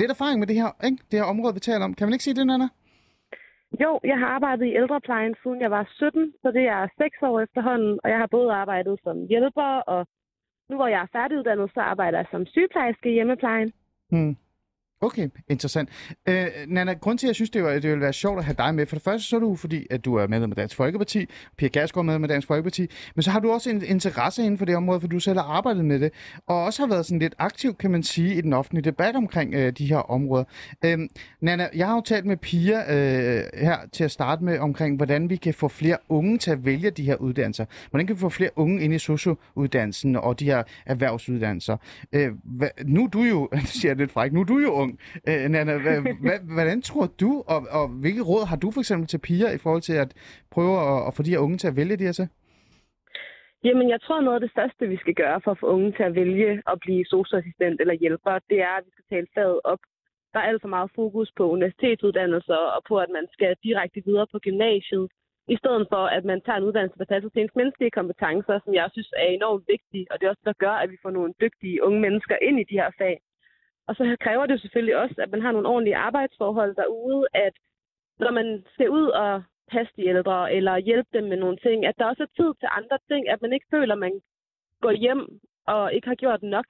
lidt erfaring med det her, ikke? det her område, vi taler om. Kan man ikke sige det, Nana? Jo, jeg har arbejdet i ældreplejen siden jeg var 17, så det er 6 år efterhånden, og jeg har både arbejdet som hjælper, og nu hvor jeg er færdiguddannet, så arbejder jeg som sygeplejerske i hjemmeplejen. Hmm. Okay, interessant. Øh, Nana, grund til, at jeg synes, det, var, det ville være sjovt at have dig med, for det første så er du, fordi at du er medlem af Dansk Folkeparti, Pia Garsgaard er medlem af Dansk Folkeparti, men så har du også en interesse inden for det område, for du selv har arbejdet med det, og også har været sådan lidt aktiv, kan man sige, i den offentlige debat omkring øh, de her områder. Øh, Nana, jeg har jo talt med Pia øh, her til at starte med omkring, hvordan vi kan få flere unge til at vælge de her uddannelser. Hvordan kan vi få flere unge ind i sociouddannelsen og de her erhvervsuddannelser? Øh, hva, nu er du jo, siger jeg lidt fræk, nu er du jo ung, Øh, Nana, hvordan tror du, og, og hvilke råd har du for eksempel til piger i forhold til at prøve at, at få de her unge til at vælge det her så? Jamen, jeg tror, noget af det største, vi skal gøre for at få unge til at vælge at blive socioassistent eller hjælper, det er, at vi skal tale faget op. Der er alt for meget fokus på universitetsuddannelser og på, at man skal direkte videre på gymnasiet, i stedet for, at man tager en uddannelse, der passer til ens menneskelige kompetencer, som jeg synes er enormt vigtige, og det er også der gør, at vi får nogle dygtige unge mennesker ind i de her fag. Og så kræver det selvfølgelig også, at man har nogle ordentlige arbejdsforhold derude, at når man skal ud og passe de ældre eller hjælpe dem med nogle ting, at der også er tid til andre ting, at man ikke føler, at man går hjem og ikke har gjort nok.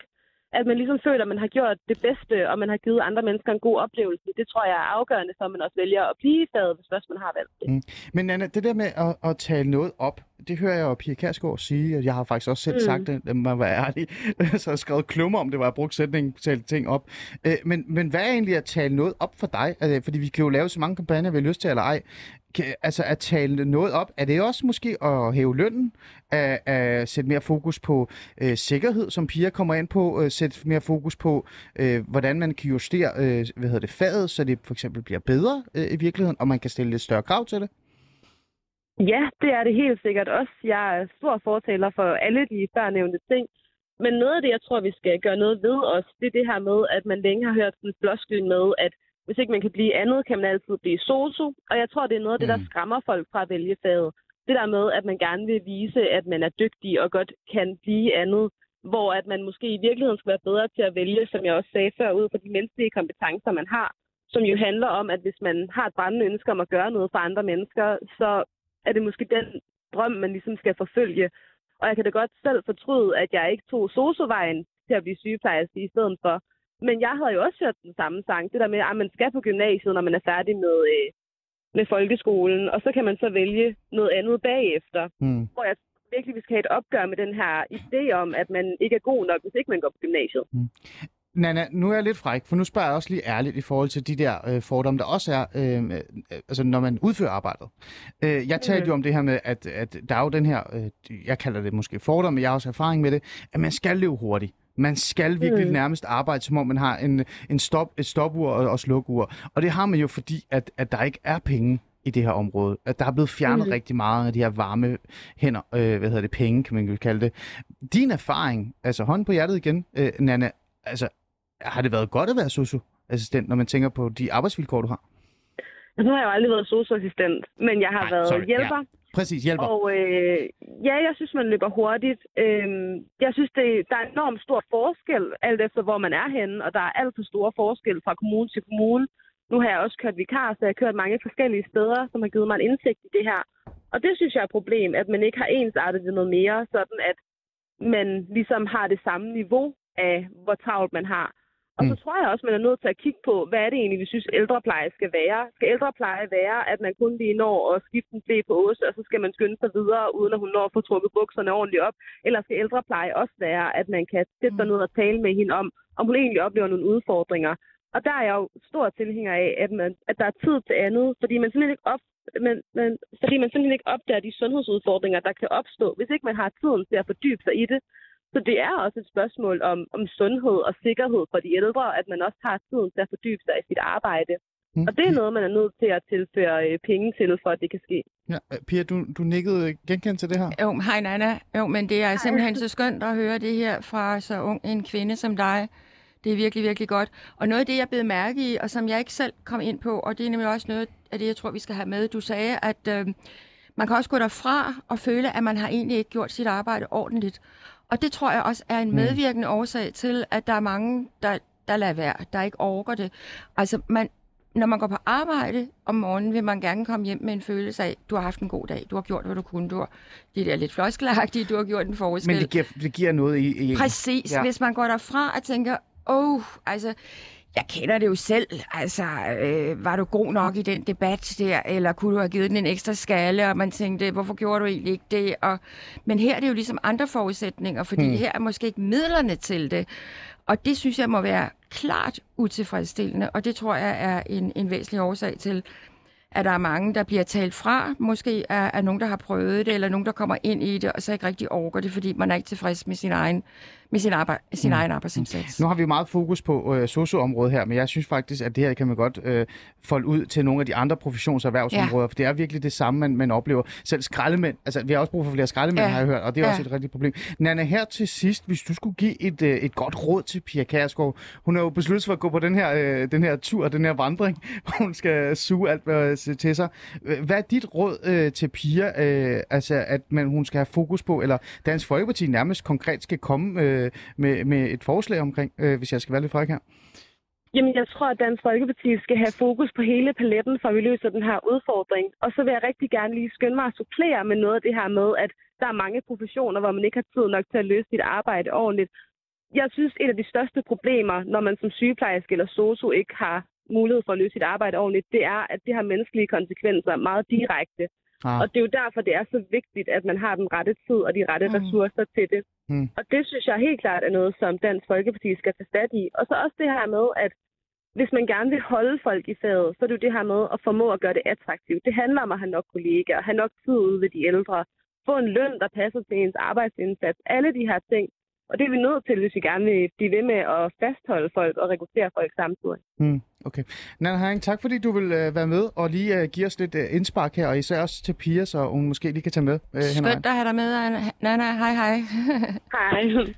At man ligesom føler, at man har gjort det bedste, og man har givet andre mennesker en god oplevelse. Det tror jeg er afgørende for, at man også vælger at blive i faget, hvis først man har valgt det. Mm. Men Anna, det der med at, at tale noget op, det hører jeg jo Pia Kærsgaard sige, og jeg har faktisk også selv mm. sagt det, lad mig være ærlig. så jeg har skrevet klummer om det, var jeg brugt sætningen, tale ting op. Øh, men, men hvad er egentlig at tale noget op for dig? Altså, fordi vi kan jo lave så mange kampagner, vi har lyst til eller ej. Kan, altså at tale noget op, er det også måske at hæve lønnen? At, at sætte mere fokus på øh, sikkerhed, som Pia kommer ind på? Øh, sætte mere fokus på, øh, hvordan man kan justere øh, hvad hedder det, faget, så det for eksempel bliver bedre øh, i virkeligheden, og man kan stille lidt større krav til det? Ja, det er det helt sikkert også. Jeg er stor fortaler for alle de førnævnte ting. Men noget af det, jeg tror, vi skal gøre noget ved os, det er det her med, at man længe har hørt sådan floskel med, at hvis ikke man kan blive andet, kan man altid blive sosu. Og jeg tror, det er noget af det, der Mm. skræmmer folk fra at vælge faget. Det der med, at man gerne vil vise, at man er dygtig og godt kan blive andet. Hvor at man måske i virkeligheden skal være bedre til at vælge, som jeg også sagde før, ud fra de menneskelige kompetencer, man har. Som jo handler om, at hvis man har et brændende ønske om at gøre noget for andre mennesker, så er det måske den drøm, man ligesom skal forfølge. Og jeg kan da godt selv fortryde, at jeg ikke tog sosu-vejen til at blive sygeplejerske i stedet for. Men jeg havde jo også hørt den samme sang. Det der med, at man skal på gymnasiet, når man er færdig med, øh, med folkeskolen. Og så kan man så vælge noget andet bagefter. Mm. Hvor jeg virkelig, vi skal have et opgør med den her idé om, at man ikke er god nok, hvis ikke man går på gymnasiet. Nana, nu er jeg lidt fræk, for nu spørger jeg også lige ærligt i forhold til de der øh, fordomme, der også er, øh, øh, altså når man udfører arbejdet. Øh, jeg talte Mhm. jo om det her med, at, at der er jo den her, øh, jeg kalder det måske fordom, men jeg har også erfaring med det, at man skal løbe hurtigt. Man skal virkelig Mhm. nærmest arbejde, som om man har en, en stop, et stopur og, og slukur. Og det har man jo fordi, at, at der ikke er penge i det her område. At der er blevet fjernet Mhm. rigtig meget af de her varme hænder, øh, hvad hedder det, penge, kan man jo kalde det. Din erfaring, altså hånden på hjertet igen, øh, Nana, altså har det været godt at være socioassistent, når man tænker på de arbejdsvilkår, du har? Altså, nu har jeg jo aldrig været socioassistent, men jeg har Nej, været sorry, hjælper. Præcis, hjælper. Og øh, ja, jeg synes, man løber hurtigt. Øh, jeg synes, det, der er enormt stor forskel, alt efter hvor man er henne, og der er alt for store forskel fra kommune til kommune. Nu har jeg også kørt vikar, så jeg har kørt mange forskellige steder, som har givet mig en indsigt i det her. Og det synes jeg er et problem, at man ikke har ensartet det noget mere, sådan at man ligesom har det samme niveau af, hvor travlt man har. Og så Mm. tror jeg også, man er nødt til at kigge på, hvad er det egentlig, vi synes, ældrepleje skal være. Skal ældrepleje være, at man kun lige når at skifte en blæ på Åse, og så skal man skynde sig videre, uden at hun når at få trukket bukserne ordentligt op? Eller skal ældrepleje også være, at man kan sætte sig ned og tale med hende om, om hun egentlig oplever nogle udfordringer? Og der er jeg jo stor tilhænger af, at, man, at der er tid til andet, fordi man simpelthen ikke op, men, men, fordi man simpelthen ikke opdager de sundhedsudfordringer, der kan opstå, hvis ikke man har tiden til at fordybe sig i det. Så det er også et spørgsmål om, om sundhed og sikkerhed for de ældre, at man også har tiden til at fordybe sig i sit arbejde. Mm. Og det er noget, man er nødt til at tilføre øh, penge til, for at det kan ske. Ja, øh, Pia, du, du nikkede genkendt til det her? Jo, hej Nana. Jo, men det er simpelthen så skønt at høre det her fra så ung en kvinde som dig. Det er virkelig, virkelig godt. Og noget af det, jeg blev mærke i, og som jeg ikke selv kom ind på, og det er nemlig også noget af det, jeg tror, vi skal have med. Du sagde, at øh, man kan også gå derfra og føle, at man har egentlig ikke gjort sit arbejde ordentligt. Og det tror jeg også er en medvirkende årsag til, at der er mange, der, der lader være, der ikke overgår det. Altså, man, når man går på arbejde om morgenen, vil man gerne komme hjem med en følelse af, du har haft en god dag, du har gjort, hvad du kunne, du har, det der lidt floskelagtigt, du har gjort en forskel. Men det giver, det giver noget i... i Præcis. Ja. Hvis man går derfra og tænker, åh, oh, altså, jeg kender det jo selv. Altså, øh, var du god nok i den debat der, eller kunne du have givet den en ekstra skalle, og man tænkte, hvorfor gjorde du egentlig ikke det? Og, men her er det jo ligesom andre forudsætninger, fordi hmm. her er måske ikke midlerne til det. Og det synes jeg må være klart utilfredsstillende, og det tror jeg er en, en væsentlig årsag til, at der er mange, der bliver talt fra. Måske er, er nogen, der har prøvet det, eller nogen, der kommer ind i det, og så ikke rigtig overgår det, fordi man er ikke tilfreds med sin egen, med sin, arbejde, sin mm. egen arbejdsindsats. Nu har vi meget fokus på øh, socioområdet her, men jeg synes faktisk, at det her kan man godt øh, folde ud til nogle af de andre professions- og erhvervsområder, ja. for det er virkelig det samme, man, man oplever. Selv skraldemænd, altså vi har også brug for flere skraldemænd, ja. Har jeg hørt, og det er Ja. også et rigtigt problem. Nana, her til sidst, hvis du skulle give et, øh, et godt råd til Pia Kærsgaard, hun er jo besluttet for at gå på den her, øh, den her tur, den her vandring, hvor hun skal suge alt øh, til sig. Hvad er dit råd øh, til Pia, øh, altså at man, hun skal have fokus på, eller Dansk Folkeparti nærmest konkret skal komme øh, Øh, med, med et forslag omkring, øh, hvis jeg skal være lidt fræk her? Jamen, jeg tror, at Dansk Folkeparti skal have fokus på hele paletten, for at vi løser den her udfordring. Og så vil jeg rigtig gerne lige skynde mig at supplere med noget af det her med, at der er mange professioner, hvor man ikke har tid nok til at løse sit arbejde ordentligt. Jeg synes, et af de største problemer, når man som sygeplejerske eller sosu ikke har mulighed for at løse sit arbejde ordentligt, det er, at det har menneskelige konsekvenser meget direkte. Ah. Og det er jo derfor, det er så vigtigt, at man har den rette tid og de rette Mm. ressourcer til det. Mm. Og det synes jeg helt klart er noget, som Dansk Folkeparti skal tage fat i. Og så også det her med, at hvis man gerne vil holde folk i faget, så er det jo det her med at formå at gøre det attraktivt. Det handler om at have nok kollegaer, have nok tid ude ved de ældre, få en løn, der passer til ens arbejdsindsats. Alle de her ting. Og det er vi nødt til, hvis vi gerne vil blive ved med at fastholde folk og rekruttere folk samtidig. Mm, okay. Nana Haring, tak fordi du vil øh, være med og lige øh, give os lidt øh, indspark her, og især også til Pia, så hun måske lige kan tage med øh. Skønt at have dig med, Nana. Hej, hej. Hej.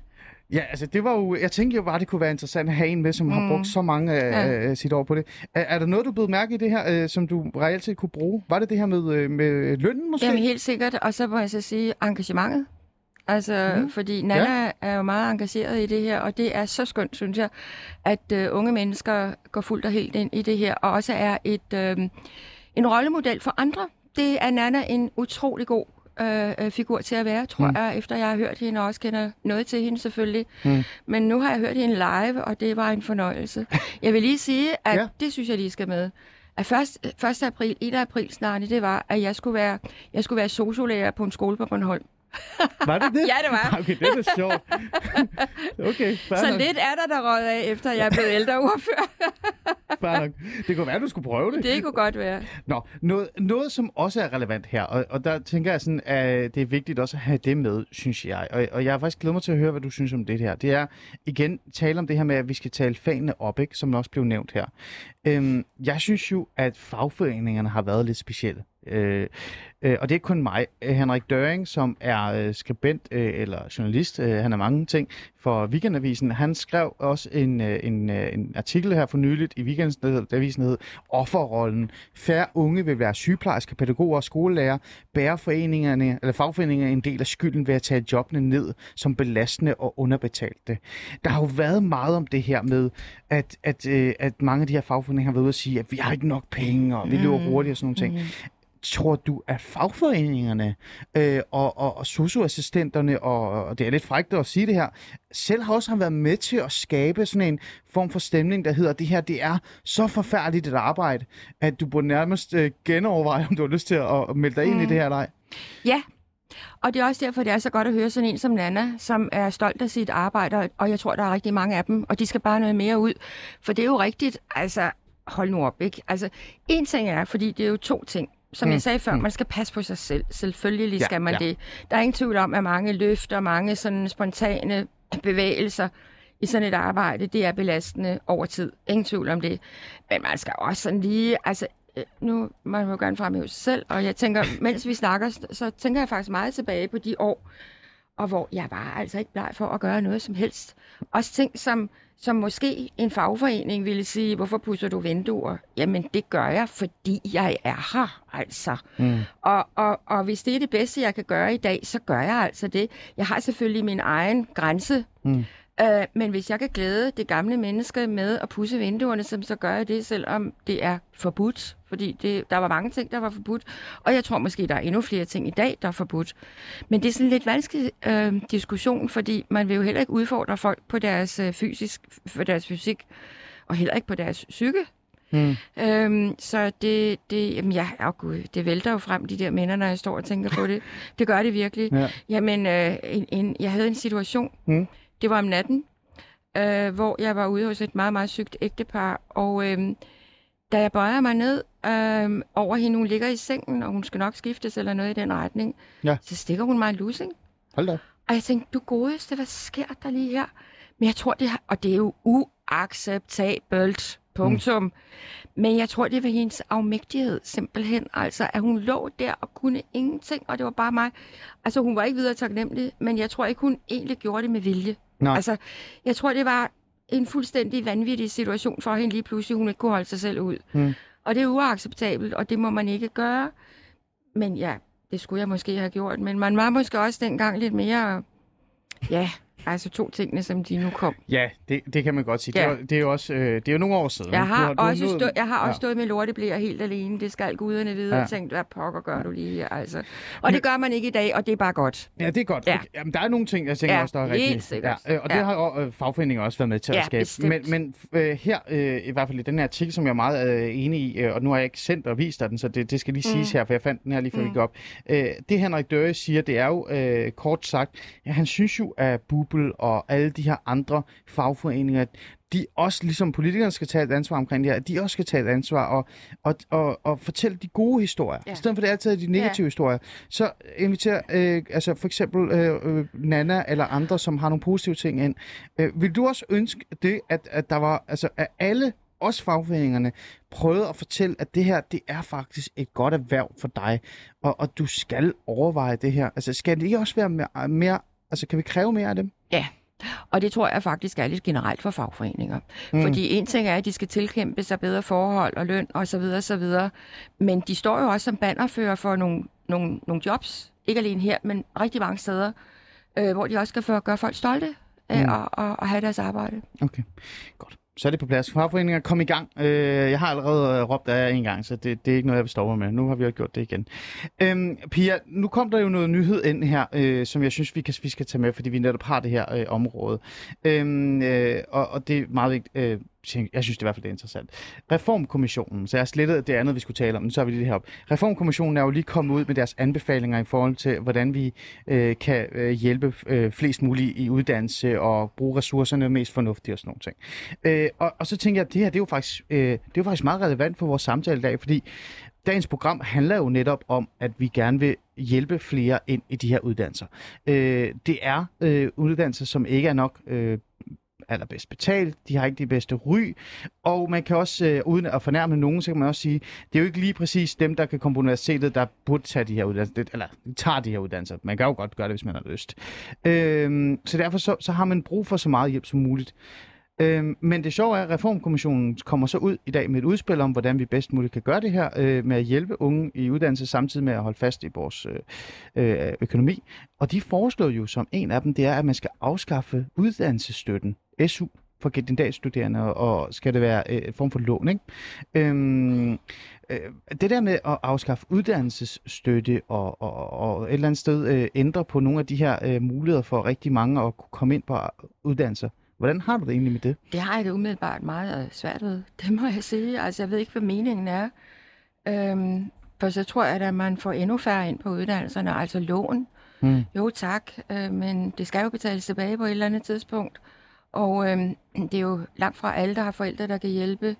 Ja, altså det var jo, jeg tænkte jo bare, det kunne være interessant at have en med, som mm. har brugt så mange øh, Ja. ja. sit år på det. Er, er der noget, du blev mærke i det her, øh, som du reelt set kunne bruge? Var det det her med, øh, med lønnen måske? Jamen helt sikkert. Og så må jeg så sige engagementet. Altså, mm. fordi Nana ja. er jo meget engageret i det her, og det er så skønt, synes jeg, at øh, unge mennesker går fuldt og helt ind i det her, og også er et øh, en rollemodel for andre. Det er Nana en utrolig god øh, øh, figur til at være, tror Mm. jeg, efter jeg har hørt hende, og også kender noget til hende selvfølgelig. Mm. Men nu har jeg hørt hende live, og det var en fornøjelse. Jeg vil lige sige, at Ja. det synes jeg lige skal med. At først, 1. april, 1. april snart, det var, at jeg skulle være, jeg skulle være sociolærer på en skole på Bornholm. Var det det? Ja, det var. Okay, det er da sjovt. okay, Så nok, lidt er der, der røget af, efter jeg er blevet ældre ordfører. fair nok. Det kunne være, du skulle prøve det. Det kunne godt være. Nå, noget, noget som også er relevant her, og, og der tænker jeg sådan, at det er vigtigt også at have det med, synes jeg. Og, og jeg har faktisk glædet mig til at høre, hvad du synes om det her. Det er igen tale om det her med, at vi skal tale fagene op, ikke, som også blev nævnt her. Øhm, jeg synes jo, at fagforeningerne har været lidt specielle. Øh, øh, og det er ikke kun mig. Øh, Henrik Døring, som er øh, skribent øh, eller journalist, øh, han er mange ting for Weekendavisen, han skrev også en, øh, en, øh, en artikel her for nyligt i Weekendavisen, der hed Offerrollen. Færre unge vil være sygeplejersker, pædagoger og skolelærer. Bærer foreningerne, eller fagforeningerne en del af skylden ved at tage jobbene ned som belastende og underbetalte. Der har jo været meget om det her med, at, at, øh, at mange af de her fagforeninger har været ude at sige, at vi har ikke nok penge, og vi løber hurtigt og sådan nogle ting. Mhm. Tror du, at fagforeningerne øh, og, og, og socioassistenterne, og, og det er lidt frækt at sige det her, selv har også har været med til at skabe sådan en form for stemning, der hedder, at det her det er så forfærdeligt et arbejde, at du burde nærmest øh, genoverveje, om du har lyst til at, at melde dig ind i Mm. det her eller ej. Ja, og det er også derfor, det er så godt at høre sådan en som Nana, som er stolt af sit arbejde, og- og jeg tror, der er rigtig mange af dem, og de skal bare noget mere ud. For det er jo rigtigt, altså hold nu op, ikke? Altså, en ting er, fordi det er jo to ting. Som Mm, jeg sagde før, mm. man skal passe på sig selv. Selvfølgelig Ja, skal man ja. det. Der er ingen tvivl om, at mange løfter, mange sådan spontane bevægelser i sådan et arbejde, det er belastende over tid. Ingen tvivl om det. Men man skal også sådan lige, altså øh, nu man må jo gerne fremhæve sig selv, og jeg tænker, mens vi snakker, så tænker jeg faktisk meget tilbage på de år, og hvor jeg var altså ikke bleg for at gøre noget som helst. Også ting, som, som måske en fagforening ville sige, hvorfor pusser du vinduer? Jamen, det gør jeg, fordi jeg er her, altså. Mm. Og, og, og hvis det er det bedste, jeg kan gøre i dag, så gør jeg altså det. Jeg har selvfølgelig min egen grænse. Mm. Øh, men hvis jeg kan glæde det gamle menneske med at pusse vinduerne, så, så gør jeg det, selvom det er forbudt. Fordi det, der var mange ting, der var forbudt. Og jeg tror måske, der er endnu flere ting i dag, der er forbudt. Men det er sådan en lidt vanskelig øh, diskussion, fordi man vil jo heller ikke udfordre folk på deres øh, fysisk, for deres fysik, og heller ikke på deres psyke. Mm. Øhm, så det, det, jamen ja, oh gud, det vælter jo frem, de der minder, når jeg står og tænker på det. Det gør det virkelig. Ja. Jamen, øh, en, en, jeg havde en situation, Mm. Det var om natten, øh, hvor jeg var ude hos et meget, meget sygt ægtepar, og øh, da jeg bøjer mig ned øh, over hende, hun ligger i sengen, og hun skal nok skiftes eller noget i den retning, Ja. så stikker hun mig en lussing. Hold da. Og jeg tænkte, du godeste, hvad sker der lige her? Men jeg tror, det har, og det er jo uacceptabelt, punktum. Mm. Men jeg tror, det var hendes afmægtighed simpelthen. Altså, at hun lå der og kunne ingenting, og det var bare mig. Altså, hun var ikke videre taknemmelig, men jeg tror ikke, hun egentlig gjorde det med vilje. Nej. Altså, jeg tror, det var en fuldstændig vanvittig situation for hende lige pludselig, hun ikke kunne holde sig selv ud. Mm. Og det er uacceptabelt, og det må man ikke gøre. Men ja, det skulle jeg måske have gjort. Men man var måske også dengang lidt mere, ja, Altså to tingene, som de nu kom. Ja, det, det kan man godt sige. Ja. Det, er, det er jo også øh, det er jo nogle år siden. Jeg Du har, du også, nået- stå, jeg har også ja. stået med lorteblæer helt alene. Det skal guderne vide. Ja. Og tænkt, hvad pokker gør du lige her? Altså. Og det gør man ikke i dag, og det er bare godt. Ja, det er godt. Ja. Jamen, der er nogle ting, jeg tænker Ja, også, der er helt sikkert. Ja, øh, og det Ja. har øh, fagforeninger også været med til Ja, at skabe. bestemt. Men, men øh, her, øh, i hvert fald i den her artikel, som jeg er meget øh, enig i, øh, og nu har jeg ikke sendt og vist dig den, så det, det skal lige siges her, for jeg fandt den her lige før mm. vi gik op. Øh, det Henrik Døre siger, det er jo øh, kort sagt, ja, han synes jo, at Bubel og alle de her andre fagforeninger, de også, ligesom politikerne skal tage et ansvar omkring det her, at de også skal tage et ansvar og, og, og, og fortælle de gode historier. Ja. I stedet for det er altid de negative ja. historier. Så inviter øh, altså for eksempel øh, øh, Nana eller andre, som har nogle positive ting ind. Øh, vil du også ønske det, at, at der var, altså at alle også fagforeningerne prøvede at fortælle, at det her, det er faktisk et godt erhverv for dig, og, og du skal overveje det her. Altså skal det ikke også være mere, mere altså kan vi kræve mere af dem? Og det tror jeg faktisk er lidt generelt for fagforeninger. Mm. Fordi en ting er, at de skal tilkæmpe sig bedre forhold og løn osv. Så videre, så videre. Men de står jo også som bannerfører for nogle, nogle, nogle jobs. Ikke alene her, men rigtig mange steder, øh, hvor de også skal gøre folk stolte af Mm. at, at, at have deres arbejde. Okay, godt. Så er det på plads. Fagforeninger, kom i gang. Øh, jeg har allerede øh, råbt af jer en gang, så det, det er ikke noget, jeg vil stoppe med. Nu har vi jo gjort det igen. Øhm, Pia, nu kom der jo noget nyhed ind her, øh, som jeg synes, vi, kan, vi skal tage med, fordi vi netop har det her øh, område. Øhm, øh, og, og det er meget vigtigt. Øh, jeg synes det i hvert fald det er interessant. Reformkommissionen, så jeg har slettet det andet, vi skulle tale om, men så har vi lige det her op. Reformkommissionen er jo lige kommet ud med deres anbefalinger i forhold til, hvordan vi øh, kan øh, hjælpe øh, flest muligt i uddannelse og bruge ressourcerne mest fornuftigt og sådan nogle ting. Øh, og, og så tænker jeg, at det her det er, jo faktisk, øh, det er jo faktisk meget relevant for vores samtale i dag, fordi dagens program handler jo netop om, at vi gerne vil hjælpe flere ind i de her uddannelser. Øh, det er øh, uddannelser, som ikke er nok øh, allerbedst betalt, de har ikke de bedste ry, og man kan også, øh, uden at fornærme nogen, så kan man også sige, det er jo ikke lige præcis dem, der kan komme på universitetet, der burde tage de her uddannelser, Det- eller tager de her uddannelser. Man kan jo godt gøre det, hvis man har lyst. Øh, så derfor så, så har man brug for så meget hjælp som muligt. Øh, men det sjove er, at Reformkommissionen kommer så ud i dag med et udspil om, hvordan vi bedst muligt kan gøre det her øh, med at hjælpe unge i uddannelse, samtidig med at holde fast i vores øh, øh, økonomi. Og de foreslår jo som en af dem, det er, at man skal afskaffe uddannelsesstøtten, SU, for kandidatstuderende, og skal det være øh, en form for lån, ikke? Øhm, øh, det der med at afskaffe uddannelsesstøtte og, og, og et eller andet sted øh, ændre på nogle af de her øh, muligheder for rigtig mange at kunne komme ind på uddannelser, Hvordan har du det egentlig med det? Det har jeg det umiddelbart meget øh, svært ved. Det må jeg sige. Altså, jeg ved ikke, hvad meningen er. Øhm, for så tror jeg, at man får endnu færre ind på uddannelserne. Altså lån. Mm. Jo, tak. Øh, men det skal jo betales tilbage på et eller andet tidspunkt. Og øh, det er jo langt fra alle, der har forældre, der kan hjælpe.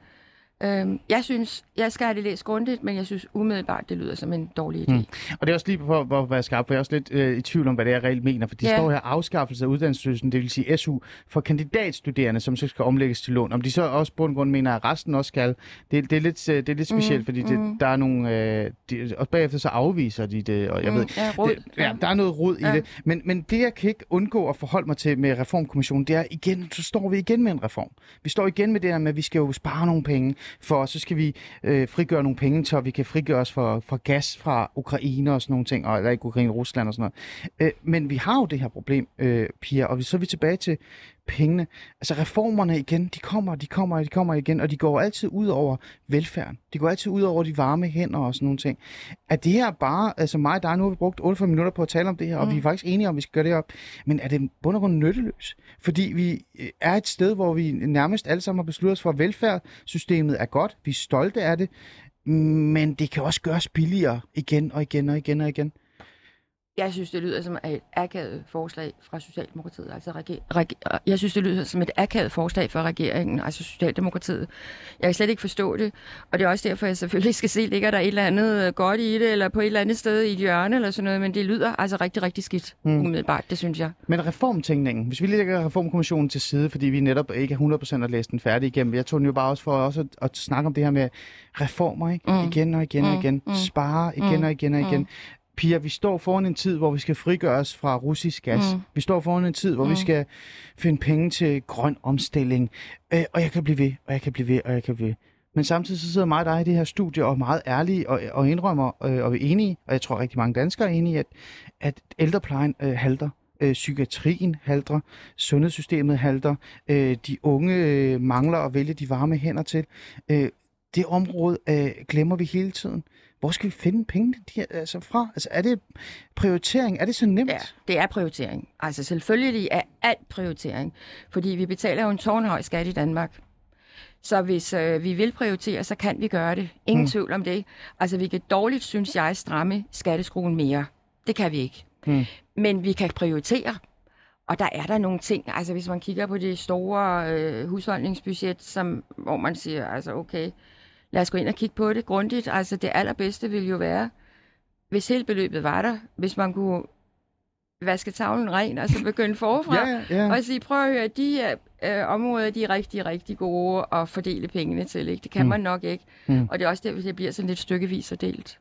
Øhm, jeg synes, jeg skal have det læst grundigt, men jeg synes umiddelbart, det lyder som en dårlig idé. Mm. Og det er også lige for, at være skarp, for jeg er også lidt øh, i tvivl om, hvad det er, jeg reelt mener. For de Ja. står her afskaffelse af uddannelsesstøtten, det vil sige SU, for kandidatstuderende, som så skal omlægges til lån. Om de så også på en grund mener, at resten også skal, det, det, er, lidt, øh, det er lidt specielt, Mm, fordi det, mm. der er nogle... Øh, de, og bagefter så afviser de det, og jeg Mm, ved... ja, rod. Det, ja, der er noget rod ja. i det. Men, men det, jeg kan ikke undgå at forholde mig til med Reformkommissionen, det er igen, så står vi igen med en reform. Vi står igen med det der med, at vi skal jo spare nogle penge, for så skal vi øh, frigøre nogle penge, så vi kan frigøre os for, for gas fra Ukraine og sådan nogle ting, og, eller ikke Ukraine, Rusland og sådan noget. Øh, men vi har jo det her problem, øh, Pia, og så er vi tilbage til pengene. Altså reformerne igen, de kommer, de kommer, de kommer igen, og de går altid ud over velfærden. De går altid ud over de varme hænder og sådan nogle ting. Er det her bare, altså mig og dig, nu har vi brugt 48 minutter på at tale om det her, og Mm. vi er faktisk enige om, at vi skal gøre det op, men er det bund og grund nytteløs? Fordi vi øh, er et sted, hvor vi nærmest alle sammen har besluttet os for, at velfærdssystemet er godt, vi er stolte af det, men det kan også gøres billigere igen og igen og igen og igen. Jeg synes, det lyder som et akavet forslag fra Socialdemokratiet. Altså, regi- jeg synes, det lyder som et akavet forslag fra regeringen, altså Socialdemokratiet. Jeg kan slet ikke forstå det, og det er også derfor, jeg selvfølgelig skal se, ligger der et eller andet øh, godt i det, eller på et eller andet sted i et hjørne, eller sådan noget, men det lyder altså rigtig, rigtig skidt, Mm. mm. umiddelbart, det synes jeg. Men reformtænkningen, hvis vi lægger reformkommissionen til side, fordi vi netop ikke er 100% at læse den færdig igennem. Jeg tog den jo bare også for også at, at snakke om det her med reformer, ikke? Mm. Igen og igen og Mm, igen. mm, Spare igen mm, og igen og igen. Pia, vi står foran en tid, hvor vi skal frigøre os fra russisk gas. Mm. Vi står foran en tid, hvor vi Mm. skal finde penge til grøn omstilling. Øh, og jeg kan blive ved, og jeg kan blive ved, og jeg kan blive ved. Men samtidig så sidder mig og dig i det her studie og er meget ærlige og, og indrømmer, øh, og vi er enige, og jeg tror rigtig mange danskere er enige, i, at, at ældreplejen øh, halter. øh, psykiatrien halter, sundhedssystemet halter, øh, de unge øh, mangler at vælge de varme hænder til. Øh, det område øh, glemmer vi hele tiden. Hvor skal vi finde pengene de, altså fra? Altså, er det prioritering? Er det så nemt? Ja, det er prioritering. Altså selvfølgelig er alt prioritering, fordi vi betaler jo en tårnhøj skat i Danmark. Så hvis øh, vi vil prioritere, så kan vi gøre det. Ingen mm. tvivl om det. Altså vi kan dårligt, synes jeg, stramme skatteskruen mere. Det kan vi ikke. Mm. Men vi kan prioritere. Og der er der nogle ting, altså hvis man kigger på det store øh, husholdningsbudget, som, hvor man siger, altså okay, lad os gå ind og kigge på det grundigt. Altså det allerbedste ville jo være, hvis hele beløbet var der, hvis man kunne vaske tavlen ren, altså begynde forfra, Ja, ja, og sige, prøv at høre, de her øh, områder, de er rigtig, rigtig gode at fordele pengene til, ikke? Det kan Mm. mm. man nok ikke, Mm. mm. og det er også der, det bliver sådan lidt stykkevis og delt.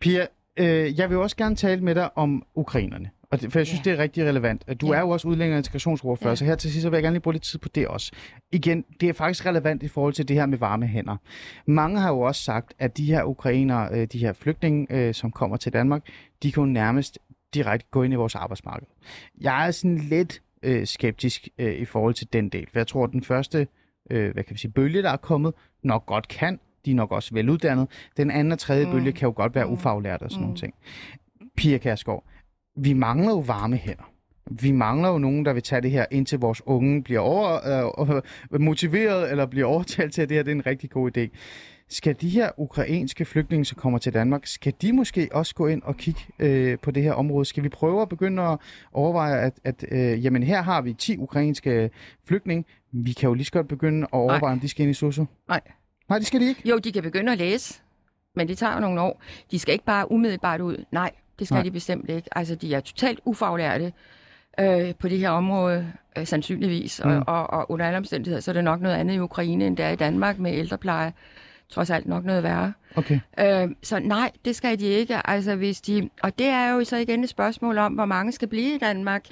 Pia, øh, jeg vil også gerne tale med dig om ukrainerne. Og det, for jeg synes, Ja. det er rigtig relevant. Du Ja. er jo også udlænding og integrationsordfører, Ja. så her til sidst så vil jeg gerne lige bruge lidt tid på det også. Igen, det er faktisk relevant i forhold til det her med varme hænder. Mange har jo også sagt, at de her ukrainere, øh, de her flygtninge, øh, som kommer til Danmark, de kan jo nærmest direkte gå ind i vores arbejdsmarked. Jeg er sådan lidt øh, skeptisk øh, i forhold til den del, for jeg tror, at den første øh, hvad kan vi sige, bølge, der er kommet, nok godt kan. De er nok også veluddannede. Den anden og tredje mm. Bølge kan jo godt være Mm. ufaglært og sådan mm. nogle ting. Pia Kærsgaard, vi mangler jo varme hænder. Vi mangler jo nogen, der vil tage det her, indtil vores unge bliver over, øh, motiveret eller bliver overtalt til, at det her det er en rigtig god idé. Skal de her ukrainske flygtninge, som kommer til Danmark, skal de måske også gå ind og kigge øh, på det her område? Skal vi prøve at begynde at overveje, at, at øh, jamen her har vi 10 ukrainske flygtninge. Vi kan jo lige så godt begynde at overveje, Nej. om de skal ind i SOSU. Nej. Nej, det skal de ikke. Jo, de kan begynde at læse, men det tager jo nogle år. De skal ikke bare umiddelbart ud. Nej, det skal Nej. De bestemt ikke. Altså, de er totalt ufaglærte øh, på det her område, øh, sandsynligvis. Mm. Og, og, og under alle omstændigheder, så er det nok noget andet i Ukraine, end det er i Danmark med ældrepleje. Trods alt nok noget værre. Okay. Øh, så nej, det skal de ikke. Altså, hvis de, og det er jo så igen et spørgsmål om, hvor mange skal blive i Danmark,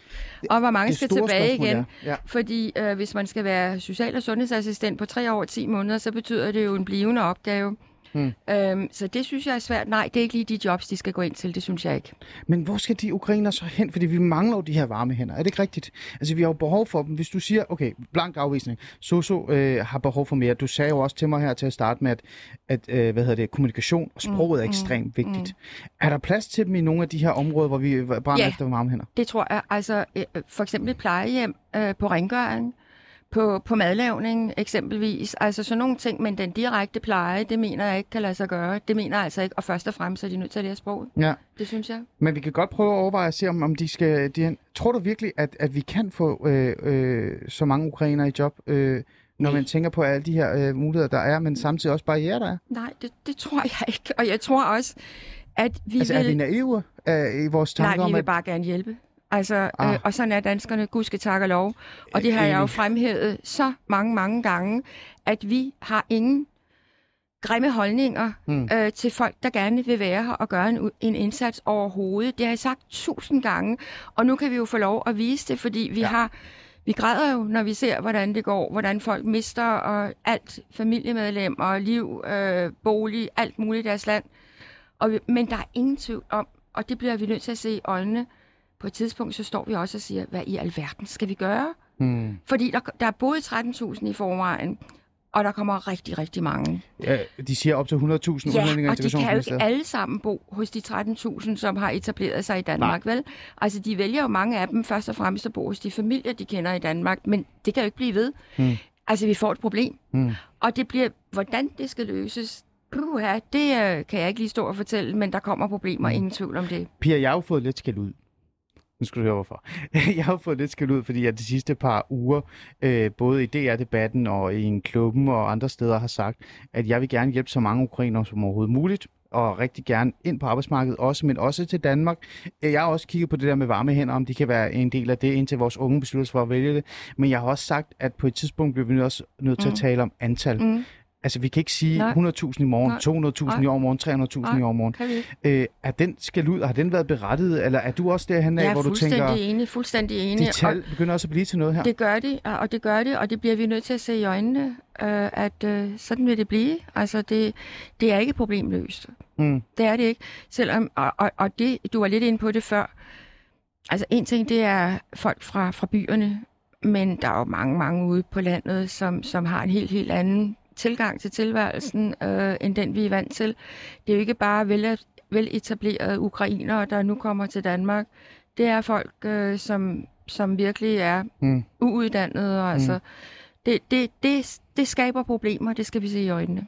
og hvor mange skal tilbage igen. er- Ja. Fordi øh, hvis man skal være social- og sundhedsassistent på tre år og 10 måneder, så betyder det jo en blivende opgave. Hmm. Øhm, så det synes jeg er svært. Nej, det er ikke lige de jobs, de skal gå ind til. Det synes jeg ikke. Men hvor skal de ukrainer så hen? Fordi vi mangler jo de her varme hænder. Er det ikke rigtigt? Altså, vi har jo behov for dem. Hvis du siger, okay, blank afvisning. Soso øh, har behov for mere. Du sagde jo også til mig her til at starte med, at, at øh, hvad hedder det, kommunikation og sproget er mm, ekstremt vigtigt. Er der plads til dem i nogle af de her områder, hvor vi brænder Ja. efter varme hænder? Det tror jeg. Altså, øh, for eksempel plejehjem øh, på rengøring, på, på madlavning eksempelvis. Altså sådan nogle ting, men den direkte pleje, det mener jeg ikke kan lade sig gøre. Det mener jeg altså ikke, og først og fremmest er de nødt til at lære sproget. Ja. Det synes jeg. Men vi kan godt prøve at overveje at se, om, om de skal... De, tror du virkelig, at, at vi kan få øh, øh, så mange ukrainere i job, øh, når man tænker på alle de her øh, muligheder, der er, men samtidig også barriere, der er? Nej, det, det tror jeg ikke. Og jeg tror også, at vi Altså, vil... er vi naive øh, i vores tanker Nej, vi om, vil at... bare gerne hjælpe. Altså, Ah. øh, og sådan er danskerne, gudske tak og lov. Og det har jeg jo fremhævet så mange, mange gange, at vi har ingen grimme holdninger Mm. øh, til folk, der gerne vil være her og gøre en, en indsats overhovedet. Det har jeg sagt tusind gange, og nu kan vi jo få lov at vise det, fordi vi Ja. har vi græder jo, når vi ser, hvordan det går, hvordan folk mister og alt familiemedlemmer, liv, øh, bolig, alt muligt i deres land. Og men der er ingen tvivl om, og det bliver vi nødt til at se i øjnene, på et tidspunkt, så står vi også og siger, hvad i alverden skal vi gøre? Hmm. Fordi der, der er både 13.000 i forvejen, og der kommer rigtig, rigtig mange. Ja, de siger op til 100.000 Ja, udlændinge og de kan jo ikke alle sammen bo hos de 13.000, som har etableret sig i Danmark, vel? Altså, de vælger jo mange af dem først og fremmest at bo hos de familier, de kender i Danmark, men det kan jo ikke blive ved. Hmm. Altså, vi får et problem. Hmm. Og det bliver, hvordan det skal løses, puha, det øh, kan jeg ikke lige stå og fortælle, men der kommer problemer, Hmm. ingen tvivl om det. Pia, jeg har jo fået lidt skæld ud. Nu skal du høre hvorfor. Jeg har fået lidt skæld ud, fordi jeg de sidste par uger, øh, både i DR-debatten og i en klubben og andre steder, har sagt, at jeg vil gerne hjælpe så mange ukrainere som overhovedet muligt, og rigtig gerne ind på arbejdsmarkedet også, men også til Danmark. Øh, Jeg har også kigget på det der med varme hænder, om de kan være en del af det, indtil vores unge beslutter sig for at vælge det. Men jeg har også sagt, at på et tidspunkt bliver vi også nødt til at Mm. tale om antal. Mm. Altså, vi kan ikke sige Nej. 100.000 i morgen, Nej. 200.000 i overmorgen, 300.000 Nej. i overmorgen. Øh, er den skal ud, har den været berettiget, eller er du også derhen af, Jeg er hvor du fuldstændig tænker, enig, fuldstændig enig. de tal begynder også at blive til noget her? Det gør de, og det gør det, og det bliver vi nødt til at se i øjnene, øh, at øh, sådan vil det blive. Altså, det, det er ikke problemløst. Mm. Det er det ikke. Selvom, og, og, og det, du var lidt inde på det før, altså en ting, det er folk fra, fra byerne, men der er jo mange, mange ude på landet, som, som har en helt, helt anden tilgang til tilværelsen, øh, end den vi er vant til. Det er jo ikke bare vel, veletablerede ukrainere, der nu kommer til Danmark. Det er folk, øh, som, som virkelig er Mm. uuddannede. Og, altså, det, det, det, det skaber problemer, det skal vi se i øjnene.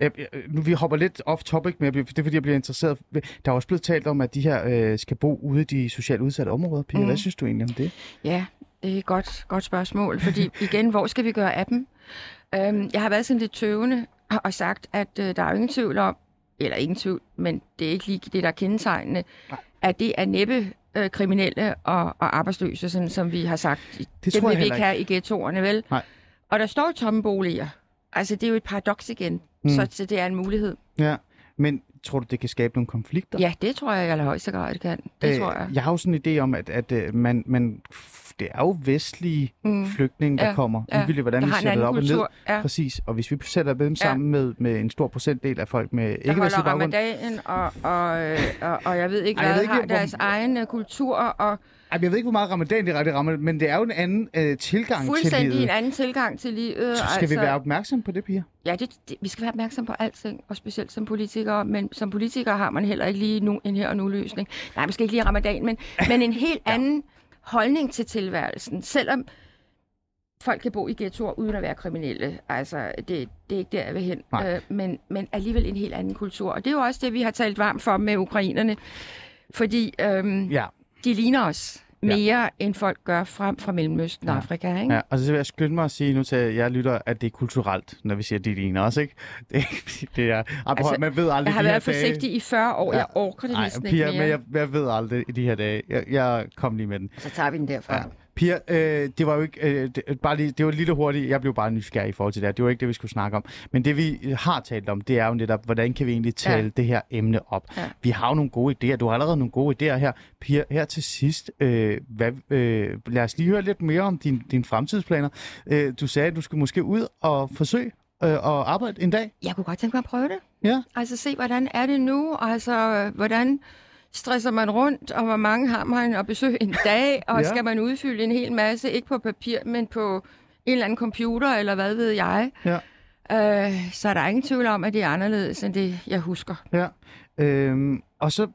Øh, øh, Nu vi hopper lidt off topic, men det er fordi, jeg bliver interesseret. Der er også blevet talt om, at de her øh, skal bo ude i de socialt udsatte områder. Pia, mm. hvad synes du egentlig om det? Ja, det er et godt, godt spørgsmål, fordi igen, hvor skal vi gøre af dem? Øhm, jeg har været sådan lidt tøvende og- sagt, at øh, der er jo ingen tvivl om, eller ingen tvivl, men det er ikke lige det, der er kendetegnende, at det er næppe øh, kriminelle og, og arbejdsløse, sådan som vi har sagt. Det Dem vil vi ikke have i ghettoerne, vel? Nej. Og der står tomme boliger. Altså, det er jo et paradoks igen, mm. så, så det er en mulighed. Ja, men tror du, det kan skabe nogle konflikter? Ja, det tror jeg i allerhøjeste grad, det kan. Det tror jeg. Jeg har jo sådan en idé om, at, at øh, man, man, det er jo vestlige mm. flygtninge, der Ja, kommer. ja. Ligegyldigt, hvordan Der vi sætter det op og ned. kultur, ja. Præcis. Og hvis vi sætter dem sammen med, med en stor procentdel af folk med der ikke holder vestlig baggrund, ramadanen, og, og, øh, og, og jeg ved ikke Ej, jeg hvad, ved ikke, har hvor- deres egen øh, kultur, og jeg ved ikke, hvor meget ramadan det det rammer, men det er jo en anden øh, tilgang til fuldstændig livet. en anden tilgang til livet. Så skal vi være opmærksom på det, Pia? Ja, det, det, vi skal være opmærksom på alting, og specielt som politikere. Men som politikere har man heller ikke lige nu, en her og nu løsning. Nej, skal ikke lige ramadan, men, men en helt anden holdning til tilværelsen. Selvom folk kan bo i ghettoer uden at være kriminelle. Altså, det, det er ikke der, jeg vil hen. Nej. Øh, men, men alligevel en helt anden kultur. Og det er jo også det, vi har talt varmt for med ukrainerne. Fordi øhm, Ja. de ligner os mere, ja. end folk gør frem fra Mellemøsten og Afrika. Ikke? Ja, og så vil jeg skynde mig at sige nu til jer lytter, at det er kulturelt, når vi siger, at de ligner os, ikke? Det, det er, altså, man ved aldrig Jeg har de her været dage. forsigtig i 40 år. Jeg orker det Nej, næsten Pia, ikke mere. men jeg, jeg ved aldrig i de her dage. Jeg, jeg kom lige med den. Så tager vi den derfra. Ja. Pia, øh, det var jo ikke, øh, det, bare lige, det var lidt hurtigt, jeg blev bare nysgerrig i forhold til det her. Det var ikke det, vi skulle snakke om. Men det, vi har talt om, det er jo netop, hvordan kan vi egentlig tale Ja. det her emne op. Ja. Vi har jo nogle gode idéer. Du har allerede nogle gode idéer her. Pia, her til sidst, øh, hvad, øh, lad os lige høre lidt mere om din, dine fremtidsplaner. Øh, du sagde, at du skulle måske ud og forsøge øh, at arbejde en dag. Jeg kunne godt tænke mig at prøve det. Ja. Altså se, hvordan er det nu? Altså, øh, hvordan stresser man rundt, og hvor mange har man at besøge en dag? Og Ja. skal man udfylde en hel masse, ikke på papir, men på en eller anden computer, eller hvad ved jeg? Ja. Øh, så er der ingen tvivl om, at det er anderledes, end det, jeg husker. Ja. Øhm, og så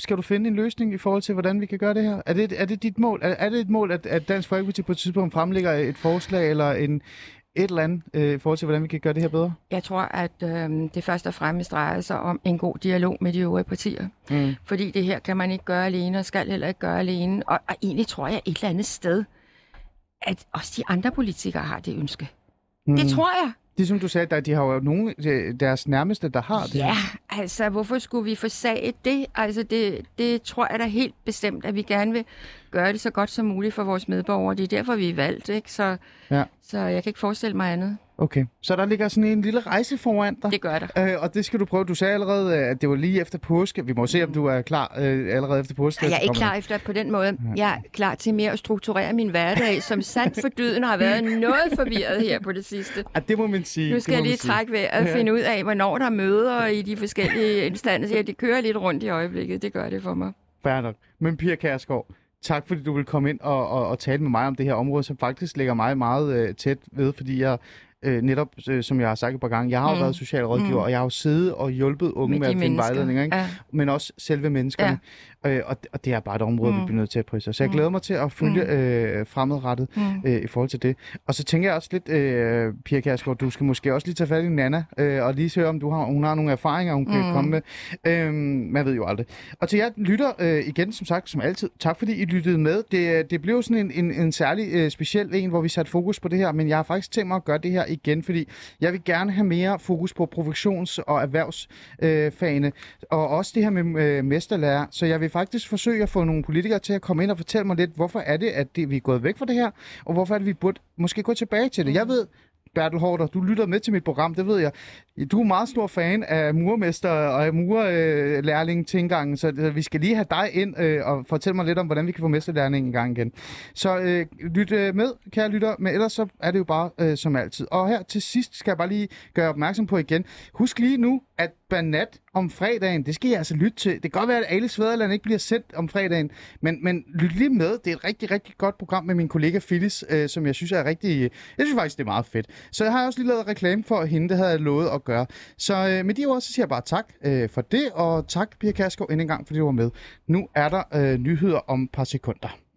skal du finde en løsning i forhold til, hvordan vi kan gøre det her? Er det, er det dit mål? Er, er det et mål, at, at Dansk Folkeparti på et tidspunkt fremlægger et forslag eller en, et eller andet øh, i forhold til, hvordan vi kan gøre det her bedre? Jeg tror, at øh, det først og fremmest drejer sig om en god dialog med de øvrige partier. Mm. Fordi det her kan man ikke gøre alene, og skal heller ikke gøre alene. Og, og egentlig tror jeg et eller andet sted, at også de andre politikere har det ønske. Mm. Det tror jeg. Det som du sagde, der, de har jo nogle øh, deres nærmeste, der har det. Ja, altså hvorfor skulle vi forsage det? Altså det, det tror jeg da helt bestemt, at vi gerne vil gøre det så godt som muligt for vores medborgere. Det er derfor, vi er valgt, ikke? Så, Ja. så jeg kan ikke forestille mig andet. Okay, så der ligger sådan en lille rejse foran dig. Det gør der. Øh, og det skal du prøve. Du sagde allerede, at det var lige efter påske. Vi må se, om du er klar øh, allerede efter påske. Jeg er ikke klar efter på den måde. Jeg er klar til mere at strukturere min hverdag, som sandt for dyden har været noget forvirret her på det sidste. Ah, det må man sige. Nu skal jeg lige trække og Ja. finde ud af, hvornår der er møder i de forskellige instanser. Ja, det kører lidt rundt i øjeblikket. Det gør det for mig. Fair nok. Men Pia Kærsgaard, tak fordi du vil komme ind og, og, og tale med mig om det her område, som faktisk ligger mig meget øh, tæt ved, fordi jeg øh, netop, øh, som jeg har sagt et par gange, jeg har jo Mm. været socialrådgiver, Mm. og jeg har jo siddet og hjulpet unge med, Med at finde mennesker. vejledninger, ikke? Ja. men også selve menneskerne. Ja. Øh, og, og det er bare et område, mm. vi Mm. bliver nødt til at prøve. Så jeg glæder mig til at følge mm. øh, fremadrettet Mm. øh, i forhold til det. Og så tænker jeg også lidt, øh, Pia Kærsgaard, du skal måske også lige tage fat i Nana, øh, og lige se om du har, hun har nogle erfaringer, hun kan Mm. komme med. Øh, man ved jo aldrig. Og til jer lytter øh, igen, som sagt, som altid, tak fordi I lyttede med. Det, det blev sådan en, en, en særlig øh, speciel en, hvor vi satte fokus på det her, men jeg har faktisk tænkt mig at gøre det her igen, fordi jeg vil gerne have mere fokus på professions- og erhvervsfagene, øh, og også det her med øh, mesterlærer. Så jeg vil faktisk forsøge at få nogle politikere til at komme ind og fortælle mig lidt, hvorfor er det, at det, vi er gået væk fra det her, og hvorfor er det, vi burde måske gå tilbage til det. Jeg ved, Bertel Hårder, du lytter med til mit program, det ved jeg. Du er meget stor fan af murmester og af murlærling tilgangen, så vi skal lige have dig ind øh, og fortælle mig lidt om, hvordan vi kan få mesterlærling en gang igen. Så øh, lyt øh, med, kære lytter, men ellers så er det jo bare øh, som altid. Og her til sidst skal jeg bare lige gøre opmærksom på igen. Husk lige nu, at Banat om fredagen, det skal I altså lytte til. Det kan godt være, at Alice Vederland ikke bliver sendt om fredagen, men, men lyt lige med. Det er et rigtig, rigtig godt program med min kollega Phyllis, øh, som jeg synes er rigtig... Jeg synes faktisk, det er meget fedt. Så jeg har også lige lavet reklame for hende, det havde jeg lovet at gøre. Så øh, med de ord, så siger jeg bare tak øh, for det, og tak, Pia Kærskov, endnu en gang, fordi du var med. Nu er der øh, nyheder om et par sekunder.